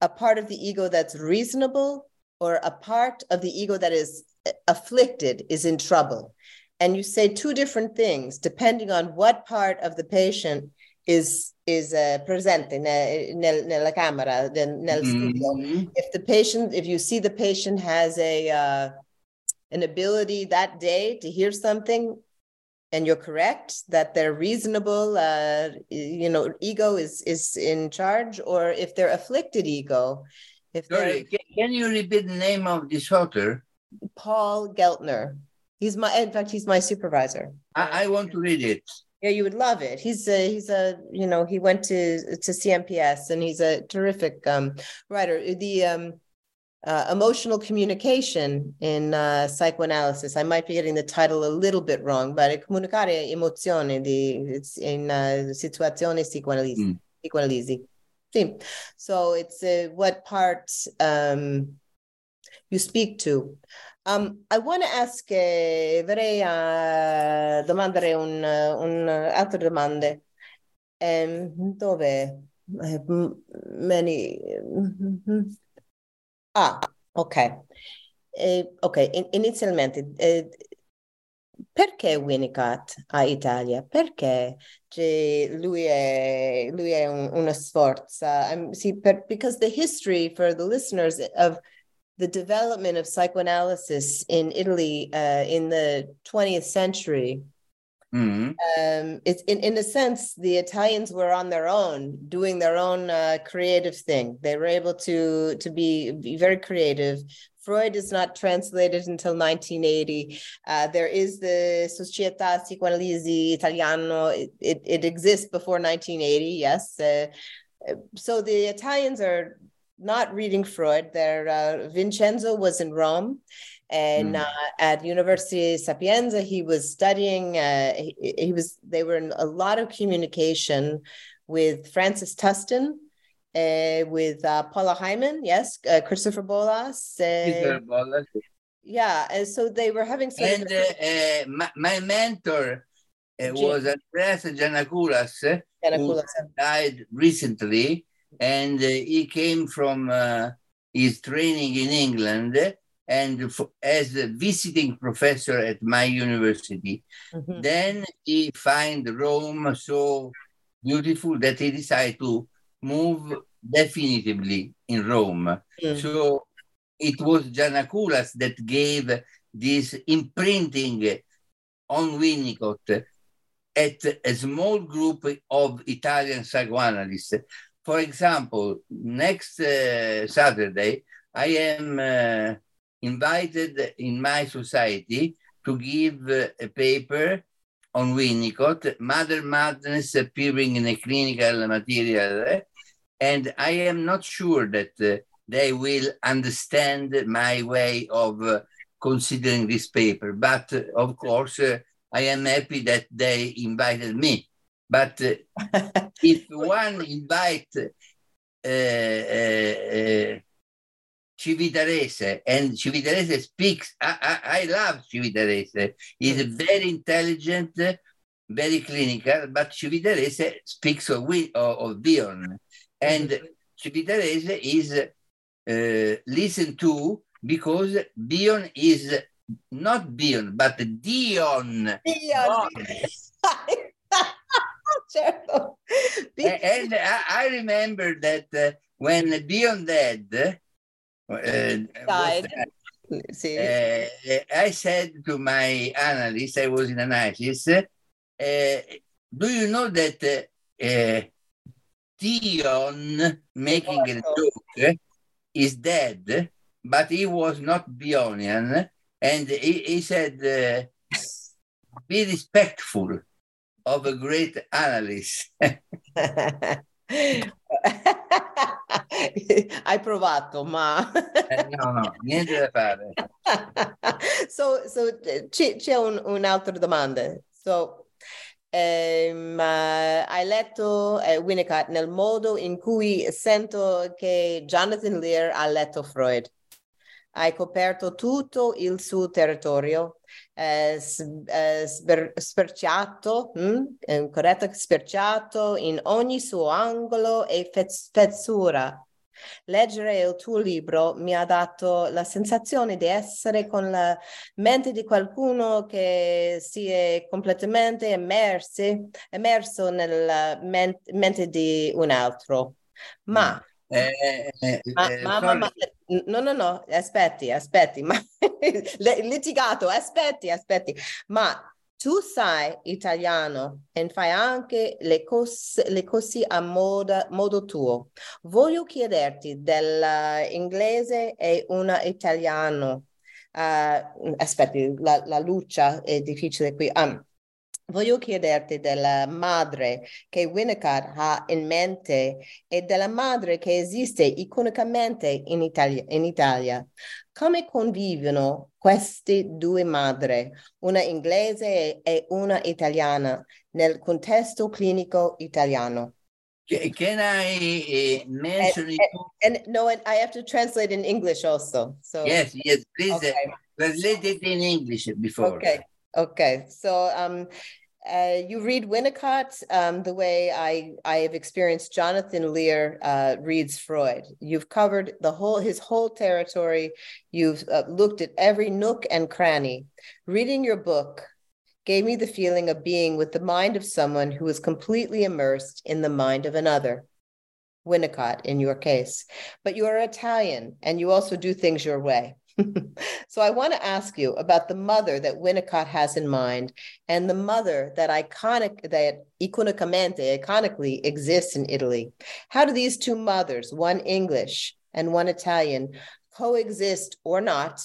a part of the ego that's reasonable or a part of the ego that is afflicted, is in trouble. And you say two different things depending on what part of the patient is is uh, presente nel, nella camera nel studio mm-hmm. if the patient if you see the patient has a uh, an ability that day to hear something and you're correct that they're reasonable uh, you know ego is is in charge or if they're afflicted ego if Sorry, can you repeat the name of this author paul geltner He's my, in fact, he's my supervisor. I, I want to read it. Yeah, you would love it. He's a, he's a, you know, he went to to CMPS and he's a terrific um, writer. The um, uh, emotional communication in uh, psychoanalysis. I might be getting the title a little bit wrong, but comunicare emozioni di it's in uh, situazioni psicoanalisi. Mm. Psicoanalisi. Sì. So it's uh, what part um, you speak to. Um, I want to ask, eh, vorrei uh, domandare un, un, altre domande. Um, dove? Many. Ah, ok. Eh, ok, In, inizialmente, eh, perché Winnicott a Italia? Perché cioè, lui è, lui è un, una sforza? Um, see, per, because the history for the listeners of the development of psychoanalysis in Italy uh, in the 20th century. Mm-hmm. Um, it's in, in a sense, the Italians were on their own, doing their own uh, creative thing. They were able to to be, be very creative. Freud is not translated until 1980. Uh, there is the Società Psicoanalisi Italiano. It, it, it, exists before 1980, yes. Uh, so the Italians are not reading Freud. There, uh, Vincenzo was in Rome, and mm. uh, at University Sapienza, he was studying. Uh, he, he, was. They were in a lot of communication with Frances Tustin, uh, with uh, Paula Heimann, yes, uh, Christopher Bollas. Christopher Bollas. Yeah, and so they were having. and my, my, mentor was Andreas Giannakoulas, who died recently and uh, he came from uh, his training in England and as a visiting professor at my university. Mm-hmm. Then he find Rome so beautiful that he decided to move definitively in Rome. Mm-hmm. So it was Giannakoulas that gave this imprinting on Winnicott at a small group of Italian psychoanalysts for example, next uh, Saturday, I am uh, invited in my society to give uh, a paper on Winnicott, Mother Madness appearing in a clinical material. And I am not sure that uh, they will understand my way of uh, considering this paper. But uh, of course, I am happy that they invited me but uh, if one invite uh, uh, Civitarese and Civitarese speaks, I, I, I love Civitarese. He's mm. very intelligent, very clinical, but Civitarese speaks of, of, of. And mm-hmm. Civitarese is uh, listened to because Bion is not Bion, but Dion. Dion. certo. and I, I, remember that uh, when Bion Dead uh, died, uh, I said to my analyst, I was in analysis, uh, do you know that uh, Dion making a joke is dead, but he was not Bionian, and he, he said, uh, be respectful of a great analyst. Hai provato, ma... eh, no, no, niente da fare. so, so c'è, c'è un, un'altra domanda. So, Ehm, uh, hai letto eh, Winnicott nel modo in cui sento che Jonathan Lear ha letto Freud. Hai coperto tutto il suo territorio, eh, eh, sper, sperciato, hm? corretto, sperciato in ogni suo angolo e fezzura Leggere il tuo libro mi ha dato la sensazione di essere con la mente di qualcuno che si è completamente immersi, immerso nella men- mente di un altro. Ma eh, eh, ma, eh, ma, ma, no, no, no, aspetti, aspetti, ma litigato, aspetti, aspetti, ma tu sai italiano e fai anche le cose, le cose a moda, modo tuo. Voglio chiederti dell'inglese e una italiano. Uh, aspetti, la, la luce è difficile qui. Um, voglio chiederti della madre che Winnicott ha in mente e della madre che esiste iconicamente in Italia. In Italia. Come convivono queste due madri, una inglese e una italiana, nel contesto clinico italiano? Can I uh, mention and, and, and, no, and I have to translate in English also. So yes, yes, please okay. translate it in English before. Okay, okay. So um, uh, you read Winnicott um, the way I, I have experienced Jonathan Lear uh, reads Freud. You've covered the whole his whole territory. You've uh, looked at every nook and cranny. Reading your book gave me the feeling of being with the mind of someone who is completely immersed in the mind of another. Winnicott, in your case, but you are Italian and you also do things your way. so I want to ask you about the mother that Winnicott has in mind and the mother that iconic that iconicamente iconically exists in Italy. How do these two mothers, one English and one Italian, coexist or not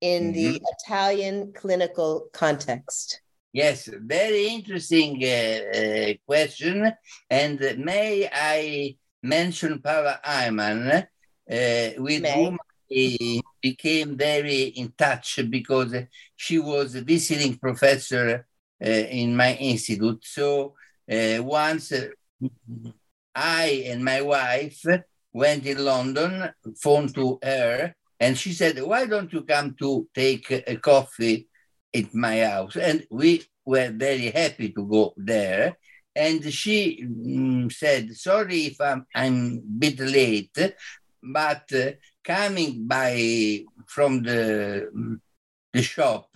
in mm-hmm. the Italian clinical context? Yes, very interesting uh, uh, question. And may I mention Paula Heimann, uh, with may. whom I became very in touch because she was a visiting professor uh, in my institute. So uh, once uh, I and my wife went in London, phoned to her, and she said, Why don't you come to take a coffee at my house? And we were very happy to go there. And she mm, said, Sorry if I'm, I'm a bit late, but uh, coming by from the, the shop,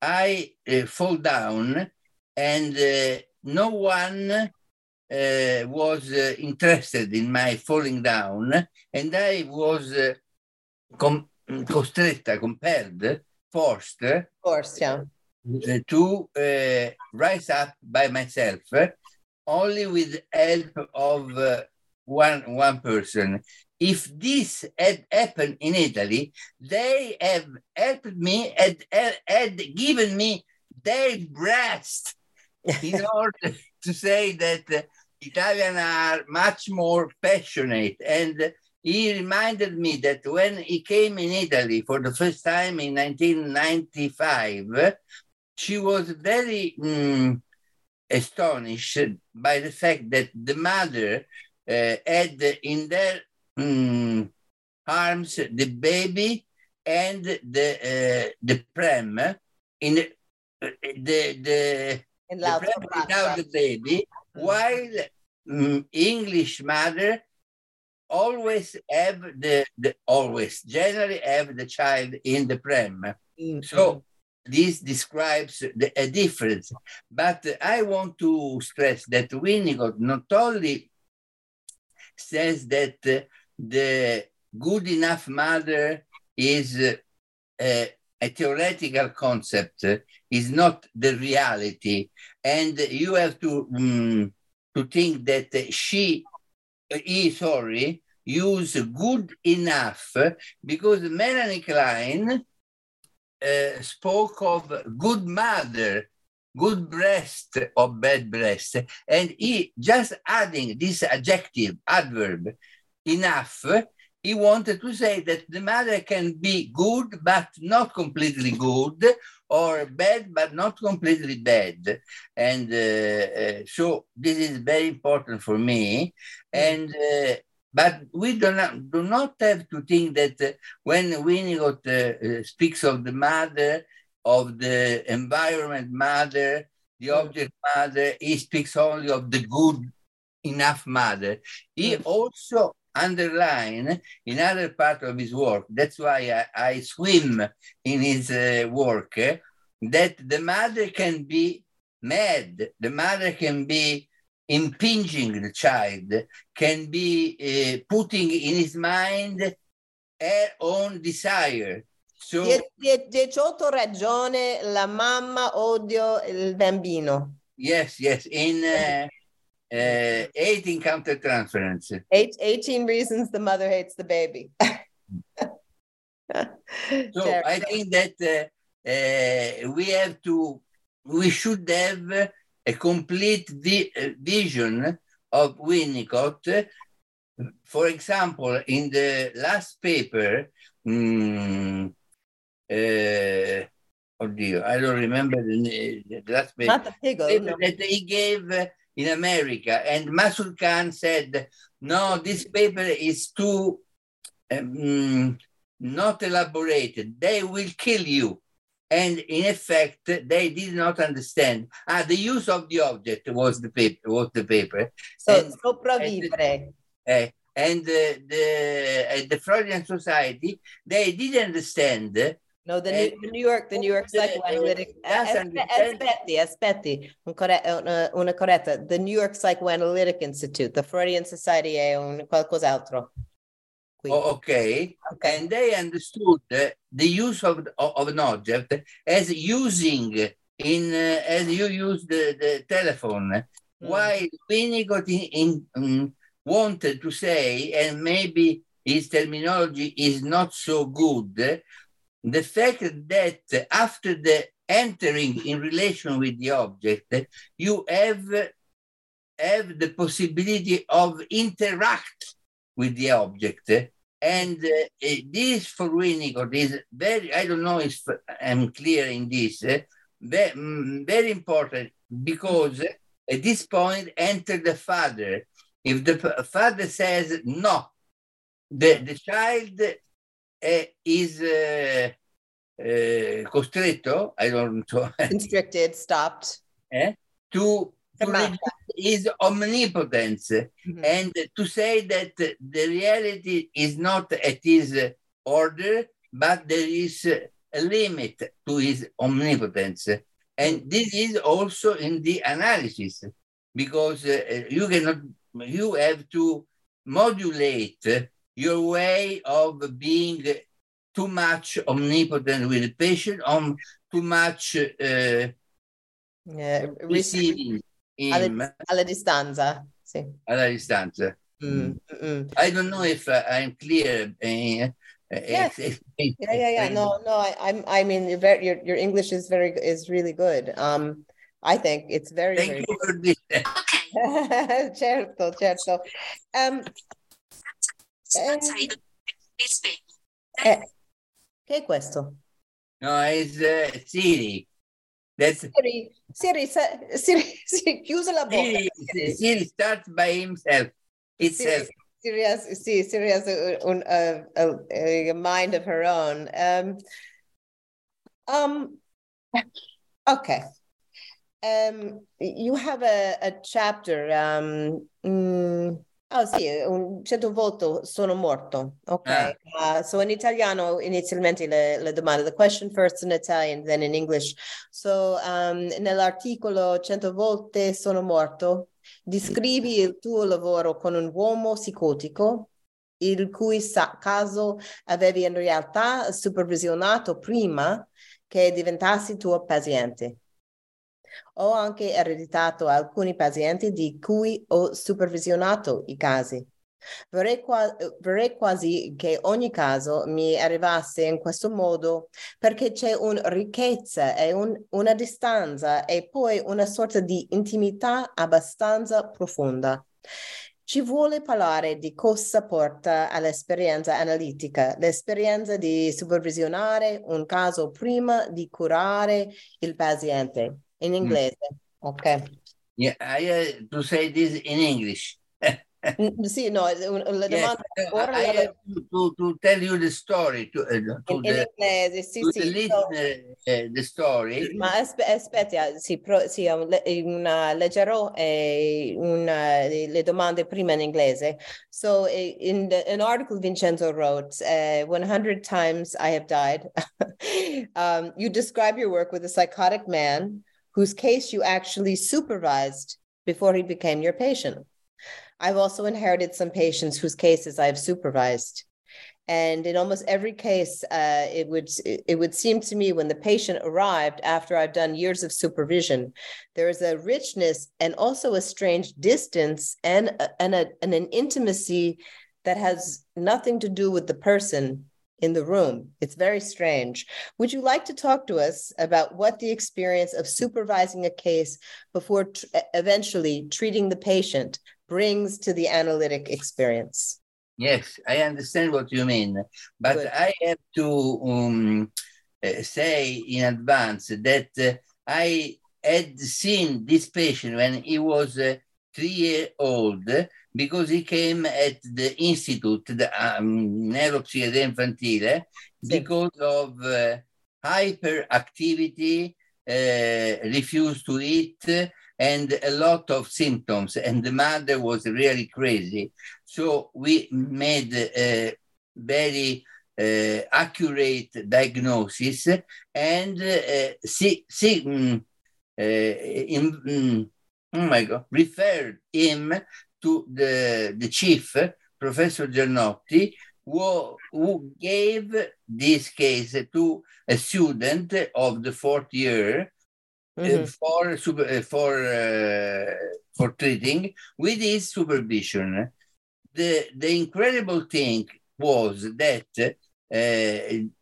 I uh, fall down and uh, no one uh, was uh, interested in my falling down and I was uh, com- costretta, compelled, forced, forced yeah. Uh, to rise up by myself only with help of one one person if this had happened in Italy, they have helped me and had given me their breast in order to say that uh, Italians are much more passionate. And he reminded me that when he came in Italy for the first time in 1995, she was very mm, astonished by the fact that the mother uh, had in their mm, arms the baby and the uh, the pram in the the, the, the pram without the baby, mm. while mm, English mother always have the, the always generally have the child in the prem. Mm-hmm. So this describes the, a difference. But I want to stress that Winnicott not only says that uh, the good enough mother is a, a theoretical concept, is not the reality. And you have to, um, to think that she is sorry, use good enough because Melanie Klein uh, spoke of good mother, good breast or bad breast, and he just adding this adjective, adverb, enough, he wanted to say that the mother can be good, but not completely good, or bad, but not completely bad. And uh, uh, so this is very important for me. And uh, but we do not, do not have to think that uh, when Winnicott uh, speaks of the mother, of the environment mother, the mm. object mother, he speaks only of the good enough mother. He mm. also underline in other part of his work. That's why I, I swim in his uh, work that the mother can be mad, the mother can be impinging the child, can be uh, putting in his mind her own desire. So, 18 ragione, la mamma odio il bambino. Yes, yes. In uh, uh, 18 countertransference. Eight, 18 reasons the mother hates the baby. so I think that uh, uh, we have to, we should have a complete vi uh, vision of Winnicott. For example, in the last paper, um, uh, oh dear, I don't remember the, the last paper, Not the paper no. that he gave in America. And Masud Khan said, no, this paper is too um, not elaborated. They will kill you. And in effect, they did not understand. Ah, the use of the object was the paper. Was the paper. So and, sopravvivere. And, uh, and uh, the uh, the Freudian Society, they didn't understand No, the, New, eh, the New York, the New York eh, Psychoanalytic. Institute. Eh, aspetti, aspetti, un corre, uh, una, corretta. The New York Psychoanalytic Institute, the Freudian Society è un qualcos'altro. Oh, okay. okay. And they understood the, the use of, of an object as using in uh, as you use the, the telephone. Mm. While Winnicott in, in, um, wanted to say, and maybe his terminology is not so good, the fact that after the entering in relation with the object, you have, have the possibility of interact with the object. And uh, this for Winnicott is very, I don't know if I'm clear in this, uh, very, mm, very important because at this point enter the father. If the father says no, the, the child is uh, uh, costretto, I don't know. Constricted, stopped. Eh, to, to his omnipotence mm-hmm. and to say that the reality is not at his order, but there is a limit to his omnipotence. And this is also in the analysis because uh, you cannot, you have to modulate your way of being too much omnipotent with the patient, on too much uh, yeah, receiving alla, alla distanza. Sì. Alla distanza. Mm, mm. I don't know if uh, I'm clear. Uh, yeah. yeah, yeah, yeah. No, no. I, I'm. I mean, your your English is very is really good. Um, I think it's very. Thank very you for this. Okay. certo, certo. Um, eh, eh, che è questo? No, it's uh, Siri. That's Siri, Siri, Siri, Siri, chiusa la bocca. Siri, Siri starts by himself. Itself. Siri, Siri has, sì, Siri has a, a, a, a, mind of her own. Um, um, okay. Um, you have a, a chapter. Um, mm, Oh sì, un certo voto sono morto. Ok. Ah. Uh, so in italiano inizialmente le, le domande, the question first in Italian, then in English. So um, nell'articolo 100 volte sono morto, descrivi il tuo lavoro con un uomo psicotico il cui caso avevi in realtà supervisionato prima che diventassi tuo paziente. Ho anche ereditato alcuni pazienti di cui ho supervisionato i casi. Vorrei, qua- vorrei, quasi che ogni caso mi arrivasse in questo modo perché c'è una ricchezza e un, una distanza e poi una sorta di intimità abbastanza profonda. ci vuole parlare di cosa porta all'esperienza analitica, l'esperienza di supervisionare un caso prima di curare il paziente. In inglese, mm. ok? Yeah, I uh, to say this in English. sì, no, la domanda yes, ora I have to, to, tell you the story to, uh, to in, the, in inglese, sì, to sì. The, listener, uh, the story. Ma aspe- aspetti, sì, pro, sì una, leggerò eh, una, le domande prima in inglese. So in the, an article Vincenzo wrote, uh, 100 times I have died. um, you describe your work with a psychotic man whose case you actually supervised before he became your patient. I've also inherited some patients whose cases I've supervised. And in almost every case, uh, it would it would seem to me when the patient arrived after I've done years of supervision, there is a richness and also a strange distance and and, a, and an intimacy that has nothing to do with the person in the room. It's very strange. Would you like to talk to us about what the experience of supervising a case before t- eventually treating the patient brings to the analytic experience. Yes, I understand what you mean, but Good. I have to um, uh, say in advance that uh, I had seen this patient when he was uh, three years old because he came at the institute, the um, neuropsichiatria infantile, because of uh, hyperactivity, uh, refused to eat, and a lot of symptoms. And the mother was really crazy. So we made a very uh, accurate diagnosis and uh, see, see, um, uh, in, um, oh my God, referred him to the, the chief, Professor Giannotti, who, who gave this case to a student of the fourth year mm-hmm. for super, for uh, for treating with his supervision. The the incredible thing was that uh,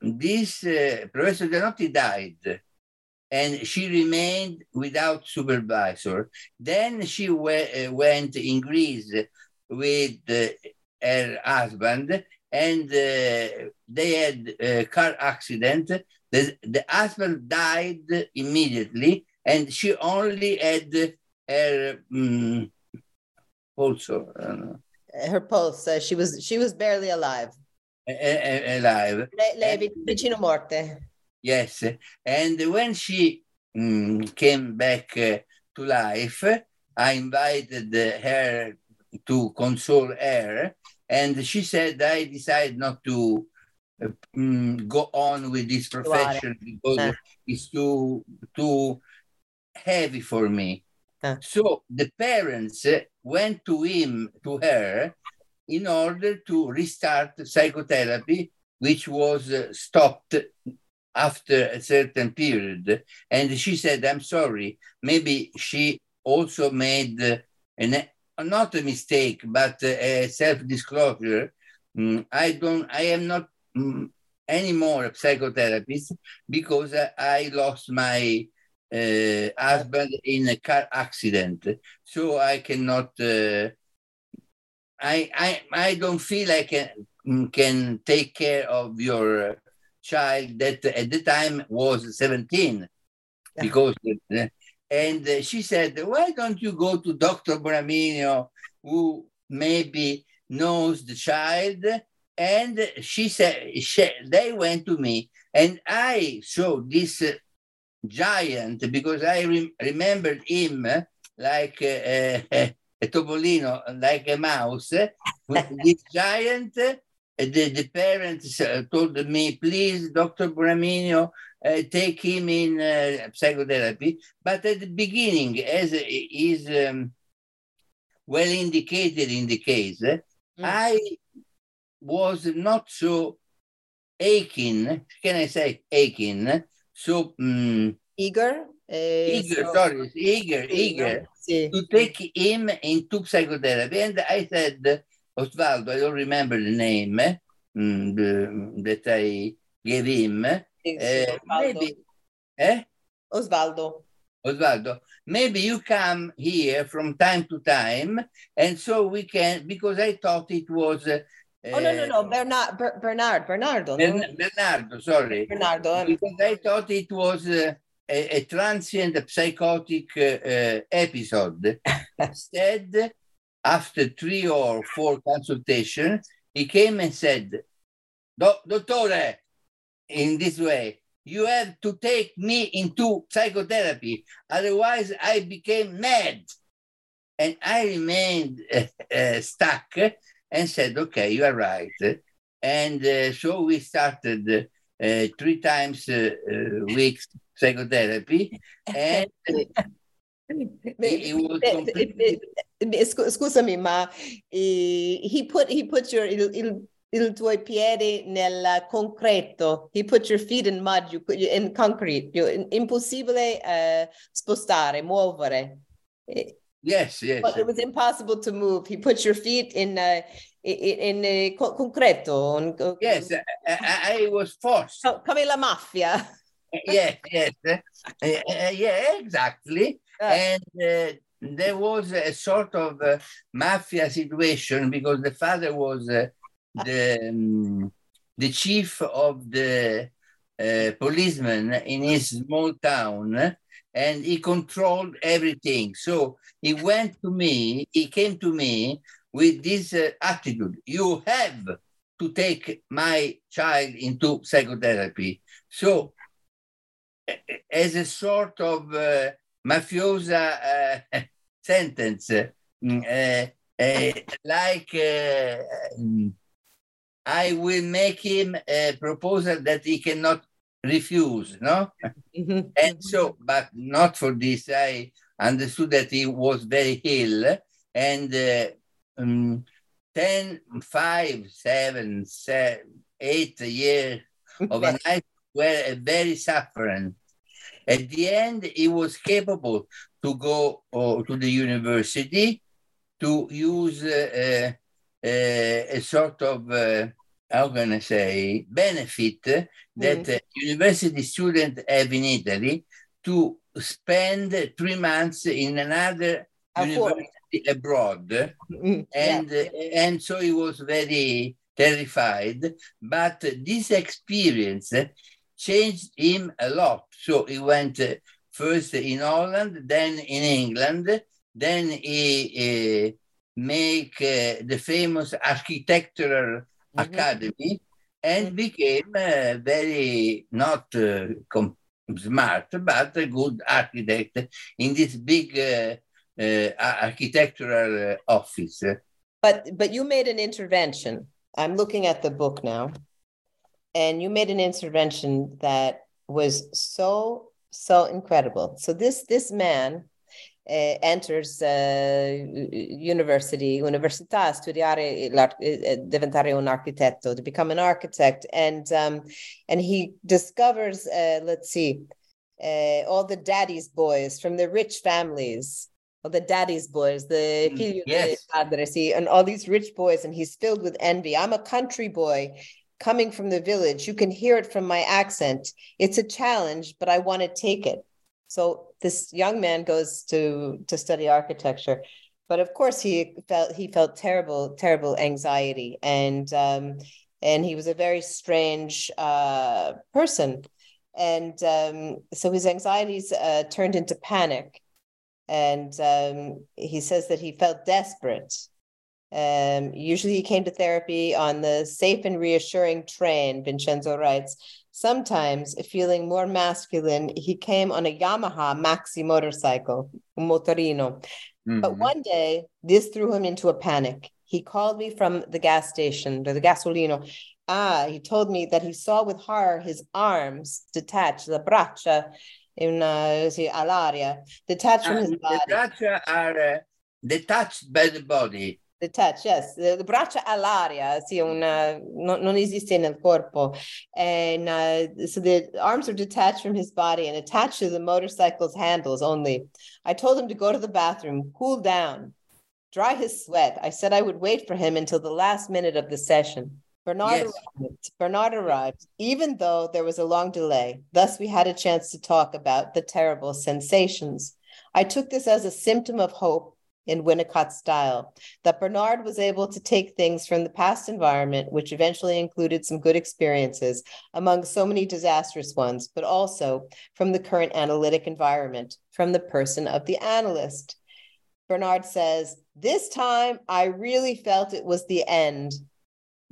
this uh, Professor Giannotti died and she remained without supervisor. Then she we- uh, went in Greece with uh, her husband and uh, they had a car accident. The, the husband died immediately and she only had her um, also uh, her pulse. Uh, she was she was barely alive. alive. Lei, lei vicino morte. Yes, and when she um, came back uh, to life, I invited her to console her, and she said, "I decided not to." Uh, um, go on with this profession because uh. it's too too heavy for me. Uh. So the parents went to him, to her, in order to restart psychotherapy, which was uh, stopped after a certain period. And she said, I'm sorry, maybe she also made an, not a mistake, but a self disclosure. Mm, I don't, I am not mm, anymore a psychotherapist because I, I lost my uh, husband in a car accident. So I cannot, uh, I, I, I don't feel I can, mm, can take care of your child that at the time was 17 because, uh, and she said, why don't you go to Dr. Bonaminio who maybe knows the child and she said she, they went to me and i saw this uh, giant because I re- remembered him like uh, a topolino, like a mouse. with this giant, the, the parents uh, told me, please, Dr. Bonaminio, uh, take him in uh, psychotherapy. But at the beginning, as is um, well indicated in the case, mm. I was not so aching, can I say aching, so um, eager. Uh, eager, so, sorry, eager, eager sì. to take him into psychotherapy. And I said, Osvaldo, I don't remember the name um, the, that I gave him. Uh, maybe, eh? Osvaldo. Osvaldo, maybe you come here from time to time, and so we can because I thought it was. Uh, oh no no no Bernard Ber- Bernard Bernardo no? Bernardo sorry Bernardo um, because I thought it was uh, a, a, transient psychotic uh, episode. Instead, after three or four consultations, he came and said, Dottore, in this way, you have to take me into psychotherapy. Otherwise, I became mad. And I remained uh, uh, stuck and said, okay, you are right. And uh, so we started uh, three times a week psychotherapy. And Scusami, ma he put he put your il, il, il tuoi piedi nel concreto. He put your feet in mud, you in concrete. You, impossibile uh, spostare, muovere. Yes, yes. But it was impossible to move. He put your feet in uh, in, in uh, concreto. Yes, I, I was forced. Come la mafia. yes, yes. Uh, yeah, exactly. And uh, there was a sort of uh, mafia situation because the father was uh, the um, the chief of the uh, policeman in his small town and he controlled everything. So he went to me he came to me with this uh, attitude. You have to take my child into psychotherapy. So as a sort of uh, mafiosa uh, sentence mm, like mm, I will make him a proposal that he cannot refuse, no? Mm-hmm. And so, but not for this. I understood that he was very ill, and uh, um, 10, 5, 7, 7 8 years of a life were very suffering. At the end, he was capable to go uh, to the university to use uh, uh, a sort of uh, how can I say, benefit that mm. university students have in Italy to spend three months in another university abroad. Mm. And, yeah. and so he was very terrified. But this experience changed him a lot. So he went first in Holland, then in England, then he uh, make uh, the famous architectural mm-hmm. academy and mm-hmm. became a very not uh, com- smart but a good architect in this big uh, uh, architectural uh, office. But but you made an intervention. I'm looking at the book now, and you made an intervention that was so so incredible. So this this man eh, enters uh, university, università, studiare, diventare un architetto, to become an architect, and um, and he discovers, uh, let's see, uh, all the daddy's boys from the rich families. All the daddy's boys, the mm, yes. padre, see, and all these rich boys, and he's filled with envy. I'm a country boy coming from the village. You can hear it from my accent. It's a challenge, but I want to take it. So this young man goes to to study architecture, but of course he felt he felt terrible terrible anxiety and um, and he was a very strange uh, person, and um, so his anxieties uh, turned into panic, and um, he says that he felt desperate. Um, usually he came to therapy on the safe and reassuring train, Vincenzo writes, Sometimes, feeling more masculine, he came on a Yamaha maxi motorcycle, un motorino. Mm-hmm. But one day, this threw him into a panic. He called me from the gas station, the gasolino. Ah, he told me that he saw with horror his arms detached, the braccia in uh, sì, all'aria, detached from his body. The braccia are uh, detached by the body. The touch, yes. The, braccia all'aria, sì, una, no, non esiste nel corpo. And uh, so the arms are detached from his body and attached to the motorcycle's handles only. I told him to go to the bathroom, cool down, dry his sweat. I said I would wait for him until the last minute of the session. Bernard Yes. arrived. Bernard arrived, even though there was a long delay. Thus, we had a chance to talk about the terrible sensations. I took this as a symptom of hope in Winnicott style, that Bernard was able to take things from the past environment, which eventually included some good experiences among so many disastrous ones, but also from the current analytic environment, from the person of the analyst. Bernard says, This time I really felt it was the end.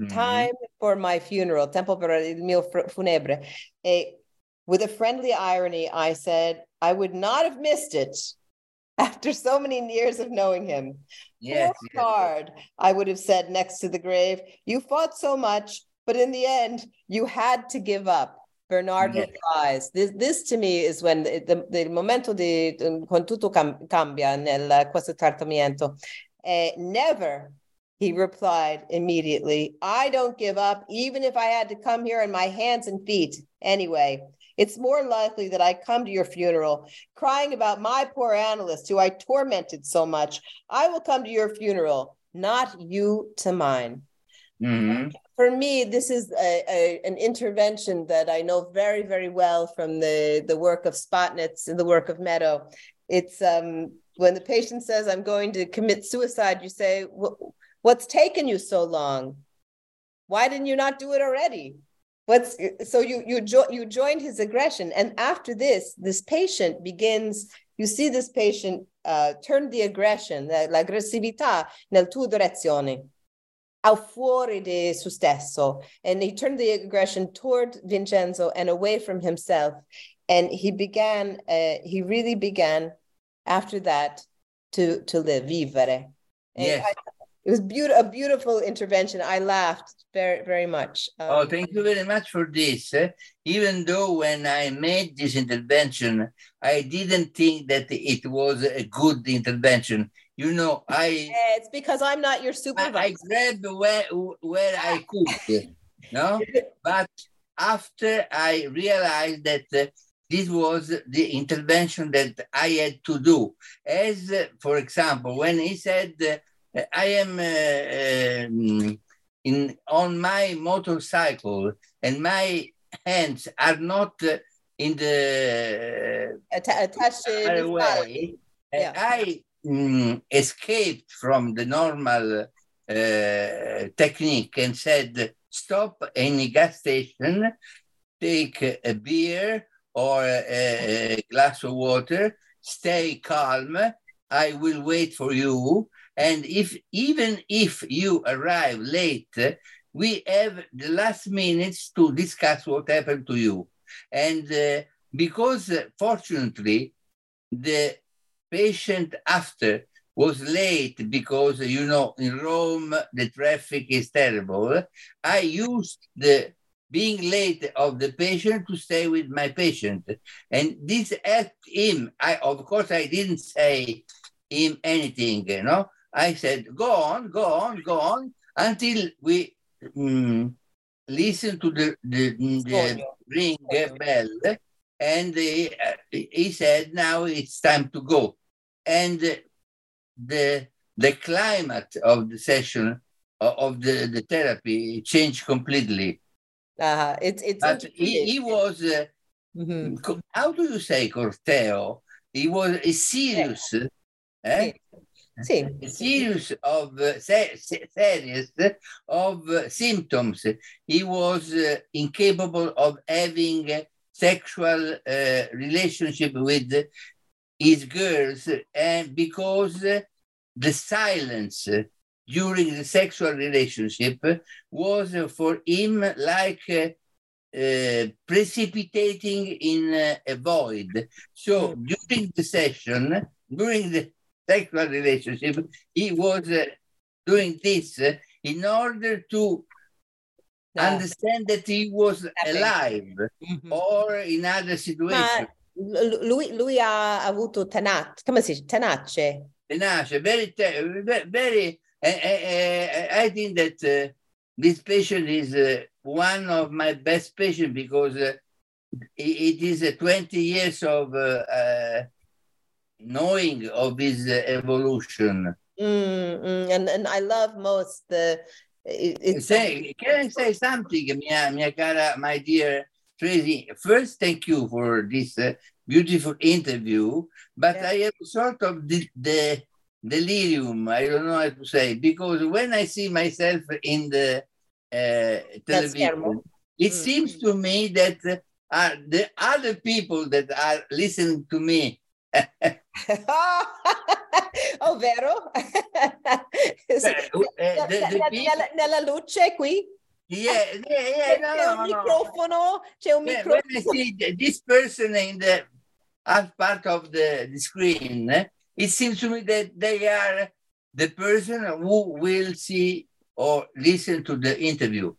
Mhm. Time for my funeral, tempo per il mio funebre. Eh, with a friendly irony, I said, I would not have missed it after so many years of knowing him. Yes, yes. Bernard, I would have said next to the grave, you fought so much, but in the end, you had to give up. Bernard Yes. replies. This, this to me is when the, the, momento di con tutto cam- cambia nel questo trattamento. Eh, never, he replied immediately. I don't give up, even if I had to come here on my hands and feet. Anyway, it's more likely that I come to your funeral crying about my poor analyst who I tormented so much. I will come to your funeral, not you to mine. Mhm. For me, this is a, a- an intervention that I know very, very well from the, the work of Spotnitz and the work of Meadow. It's um, when the patient says, I'm going to commit suicide, you say, What's taken you so long? Why didn't you not do it already? What's so you you jo- you joined his aggression, and after this, this patient begins. You see this patient uh, turn the aggression, la- l'aggressività nel tuo direzione, al fuori di se stesso, and he turned the aggression toward Vincenzo and away from himself, and he began. Uh, he really began after that to to live, vivere. And Yes. I- it was beautiful, a beautiful intervention. I laughed very, very much. Um, Oh, thank you very much for this. eh. Even though when I made this intervention, I didn't think that it was a good intervention. You know, I yeah, it's because I'm not your I, I supervisor. grabbed where where I could, no. But after I realized that uh, this was the intervention that I had to do, as uh, for example, when he said, uh, "I am uh, um, in on my motorcycle and my hands are not uh, in the Atta- attached to far his body. away, uh, Yeah. I mm, escaped from the normal uh, technique and said, stop any gas station, take a beer or a, a glass of water, stay calm. I will wait for you. And if even if you arrive late, we have the last minutes to discuss what happened to you. And uh, because uh, fortunately, the patient after was late because you know in Rome the traffic is terrible. I used the being late of the patient to stay with my patient, and this helped him. I of course I didn't say him anything, you know. I said, "Go on, go on, go on," until we mm, listen to the the, the ring bell, and he, uh, he said, "Now it's time to go." And the the climate of the session of the, the therapy changed completely. Uh, it's it's But he, he was uh, Mhm. how do you say corteo? He was a serious, eh? A series of se- se- series of symptoms. He was uh, incapable of having sexual uh, relationship with his girls, and because uh, the silence during the sexual relationship was for him like uh, precipitating in a void. So during the session, during the sexual relationship, he was uh, doing this uh, in order to Ah. understand that he was alive Mhm. or in other situations. Lui, lui ha avuto tenace, come si dice? Tenace. tenace, very, very. eh, I think that uh, this patient is uh, one of my best patients because uh, it, is uh, 20 years of uh, uh, knowing of his uh, evolution. Mm, mm, and and I love most the it, Say, can I say something, mia, mia cara, my dear Tracy? First, thank you for this uh, beautiful interview, but Yeah. I have sort of the, the delirium, I don't know how to say, because when I see myself in the uh, television, it Mm. seems to me that uh, the other people that are listening to me vero? Sì. The- the Nella- luce qui yeah, yeah, yeah, no, c'è un no, no. microfono, c'è un Yeah, when I microfono. see th- this person in the as part of the, the screen, eh, it seems to me that they are the person who will see or listen to the interview.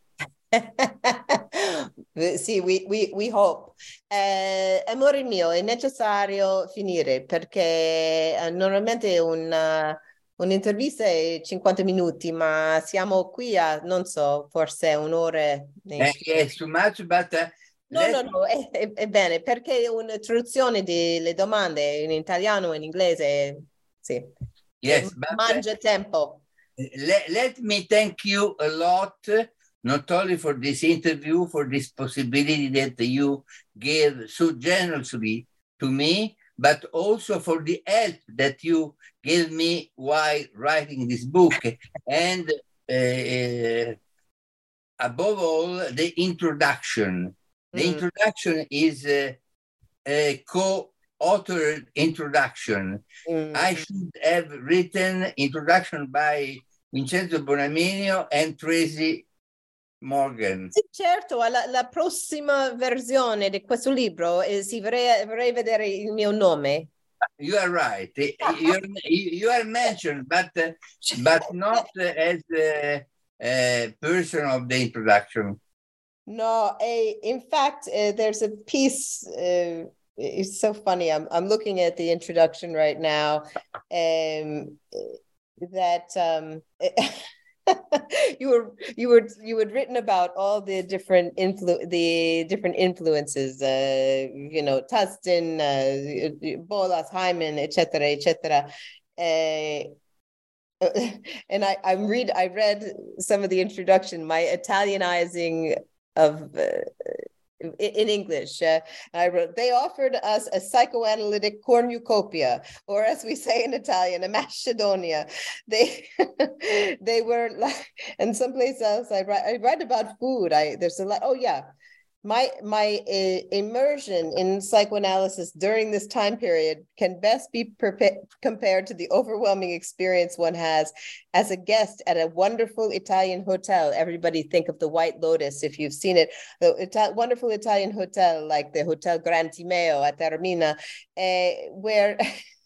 Sì, we, we, we hope. Eh, amore mio, è necessario finire perché eh, normalmente una, un'intervista è 50 minuti, ma siamo qui a, non so, forse un'ora. Eh, yes, too much, but uh, No, no, no, è, è- è bene, perché una traduzione delle domande in italiano e in inglese, sì, yes, mangia tempo. let, let me thank you a lot, not only for this interview, for this possibility that you gave so generously to me, but also for the help that you gave me while writing this book. and uh, above all, the introduction. The Mm. introduction is uh, a co-authored introduction. Mm. I should have written introduction by Vincenzo Bonaminio and Tracy Morgan. Sì, certo, alla la prossima versione di questo libro eh, sì, vorrei, vorrei vedere il mio nome. You are right. You, you are mentioned, but but not as a, a person of the introduction. No, a, in fact, uh, there's a piece. Uh, it's so funny. I'm I'm looking at the introduction right now, um, that um, you were you were you had written about all the different influ the different influences. Uh, you know, Tustin, uh, Bollas, Heimann, etc., etc. Uh, and I I'm read I read some of the introduction. My Italianizing of uh, in English. Uh, I wrote, they offered us a psychoanalytic cornucopia, or as we say in Italian, a Macedonia. They they were like, and someplace else I write, I write about food. I there's a lot. Oh yeah, my my immersion in psychoanalysis during this time period can best be perpe- compared to the overwhelming experience one has as a guest at a wonderful Italian hotel. Everybody think of the White Lotus if you've seen it the Ita- wonderful Italian hotel like the Hotel Gran Timeo at Taormina, uh, where I-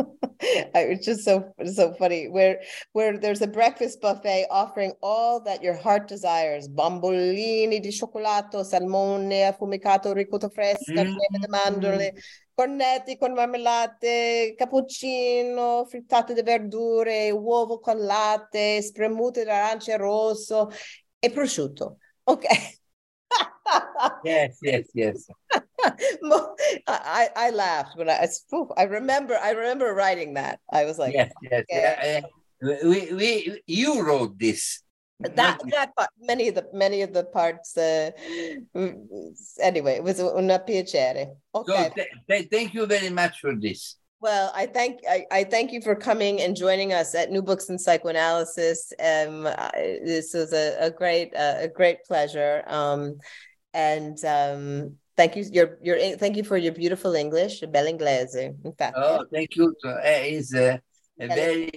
it's just so so funny where where there's a breakfast buffet offering all that your heart desires bombolini di cioccolato salmone affumicato ricotta fresca Mm. di mandorle cornetti con marmellate cappuccino frittate di verdure uovo con latte spremute d'arancia rosso e prosciutto ok Yes, yes, yes. I, I laughed when I, I I remember I remember writing that. I was like yes, yes. okay. We, we, you wrote this. that that part, many of the many of the parts. Uh, anyway, it was una piacere. So Okay. th- th- thank you very much for this. Well, I thank I, I thank you for coming and joining us at New Books in Psychoanalysis. Um, I- this was a, a great uh, a great pleasure. Um, and um, thank you your your thank you for your beautiful English, bel inglese. In fact, Oh, thank you. Uh, it's uh, a very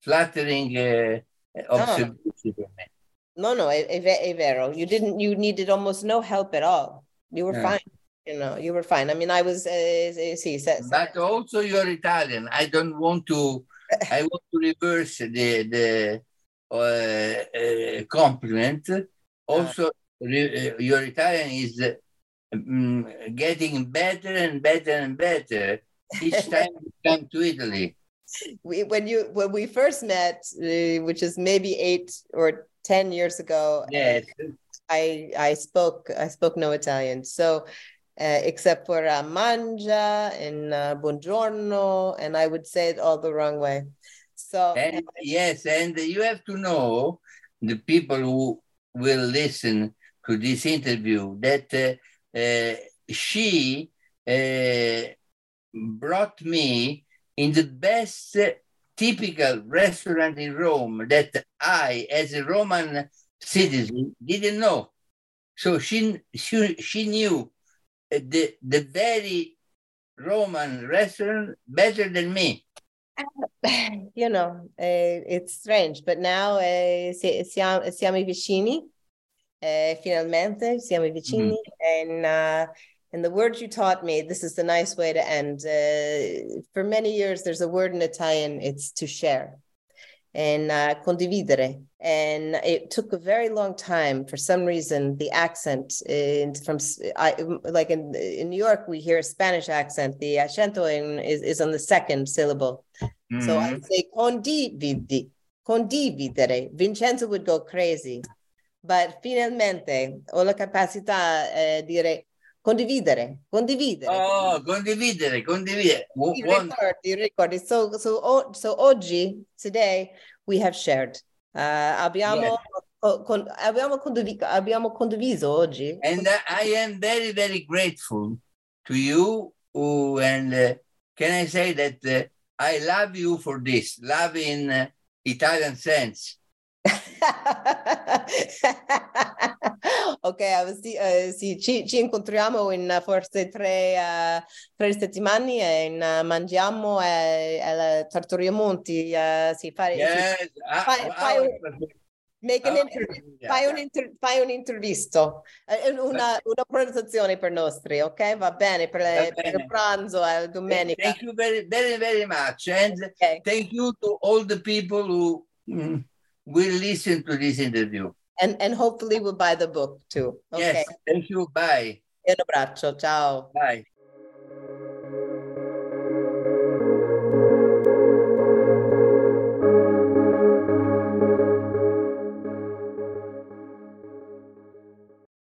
flattering uh, observation for me. no, no, è, è ve- è vero. You didn't. You needed almost no help at all. You were Yeah. fine. You know, you were fine. I mean, I was. Uh, uh, sì, se- se- But also you're Italian. I don't want to. I want to reverse the the uh, uh, compliment. Also, re- uh, your Italian is uh, mm, getting better and better and better each time you come to Italy. we when you when we first met, uh, which is maybe eight or ten years ago. uh, Yes. I I spoke I spoke no Italian, so uh, except for uh, mangia and uh, buongiorno, and I would say it all the wrong way. So And yes, and you have to know the people who will listen to this interview that uh, uh, she uh, brought me in the best typical restaurant in Rome that I, as a Roman citizen, didn't know. So she she, she knew the the very Roman restaurant better than me. You know, uh, it's strange, but now uh, siamo, siamo vicini. Uh, finalmente siamo vicini, mm-hmm. and uh, and the word you taught me. This is the nice way to end. Uh, for many years, there's a word in Italian. It's to share and uh, condividere. And it took a very long time. For some reason, the accent in, from I, like in, in New York, we hear a Spanish accent. The accento in, is, is on the second syllable. Mm-hmm. So I say condividi, condividere. Vincenzo would go crazy. But finalmente ho la capacità eh, dire condividere, condividere. Oh, condividere, condividere. I ricordi, ricordi. So, so, so oggi, today, we have shared. Uh, abbiamo, yeah. con, abbiamo, condiviso, abbiamo condiviso oggi. And I am very, very grateful to you. Who, and uh, can I say that uh, I love you for this, love in Italian sense. Ok, sì, eh, sì ci, ci, incontriamo in forse tre, uh, tre settimane e in, uh, mangiamo alla Tartoria Monti. Uh, sì, fare, yes, sì. Fai, fai, Make an interview. Fai, un inter- fai un'intervista, una, una presentazione per nostri, ok? Va bene, per, le, per il pranzo, eh, domenica. Thank you very, very, very much. And okay. thank you to all the people who mm, will listen to this interview. And, and hopefully we'll buy the book too. Okay. Yes, thank you. Bye. Un abbraccio, ciao. Bye.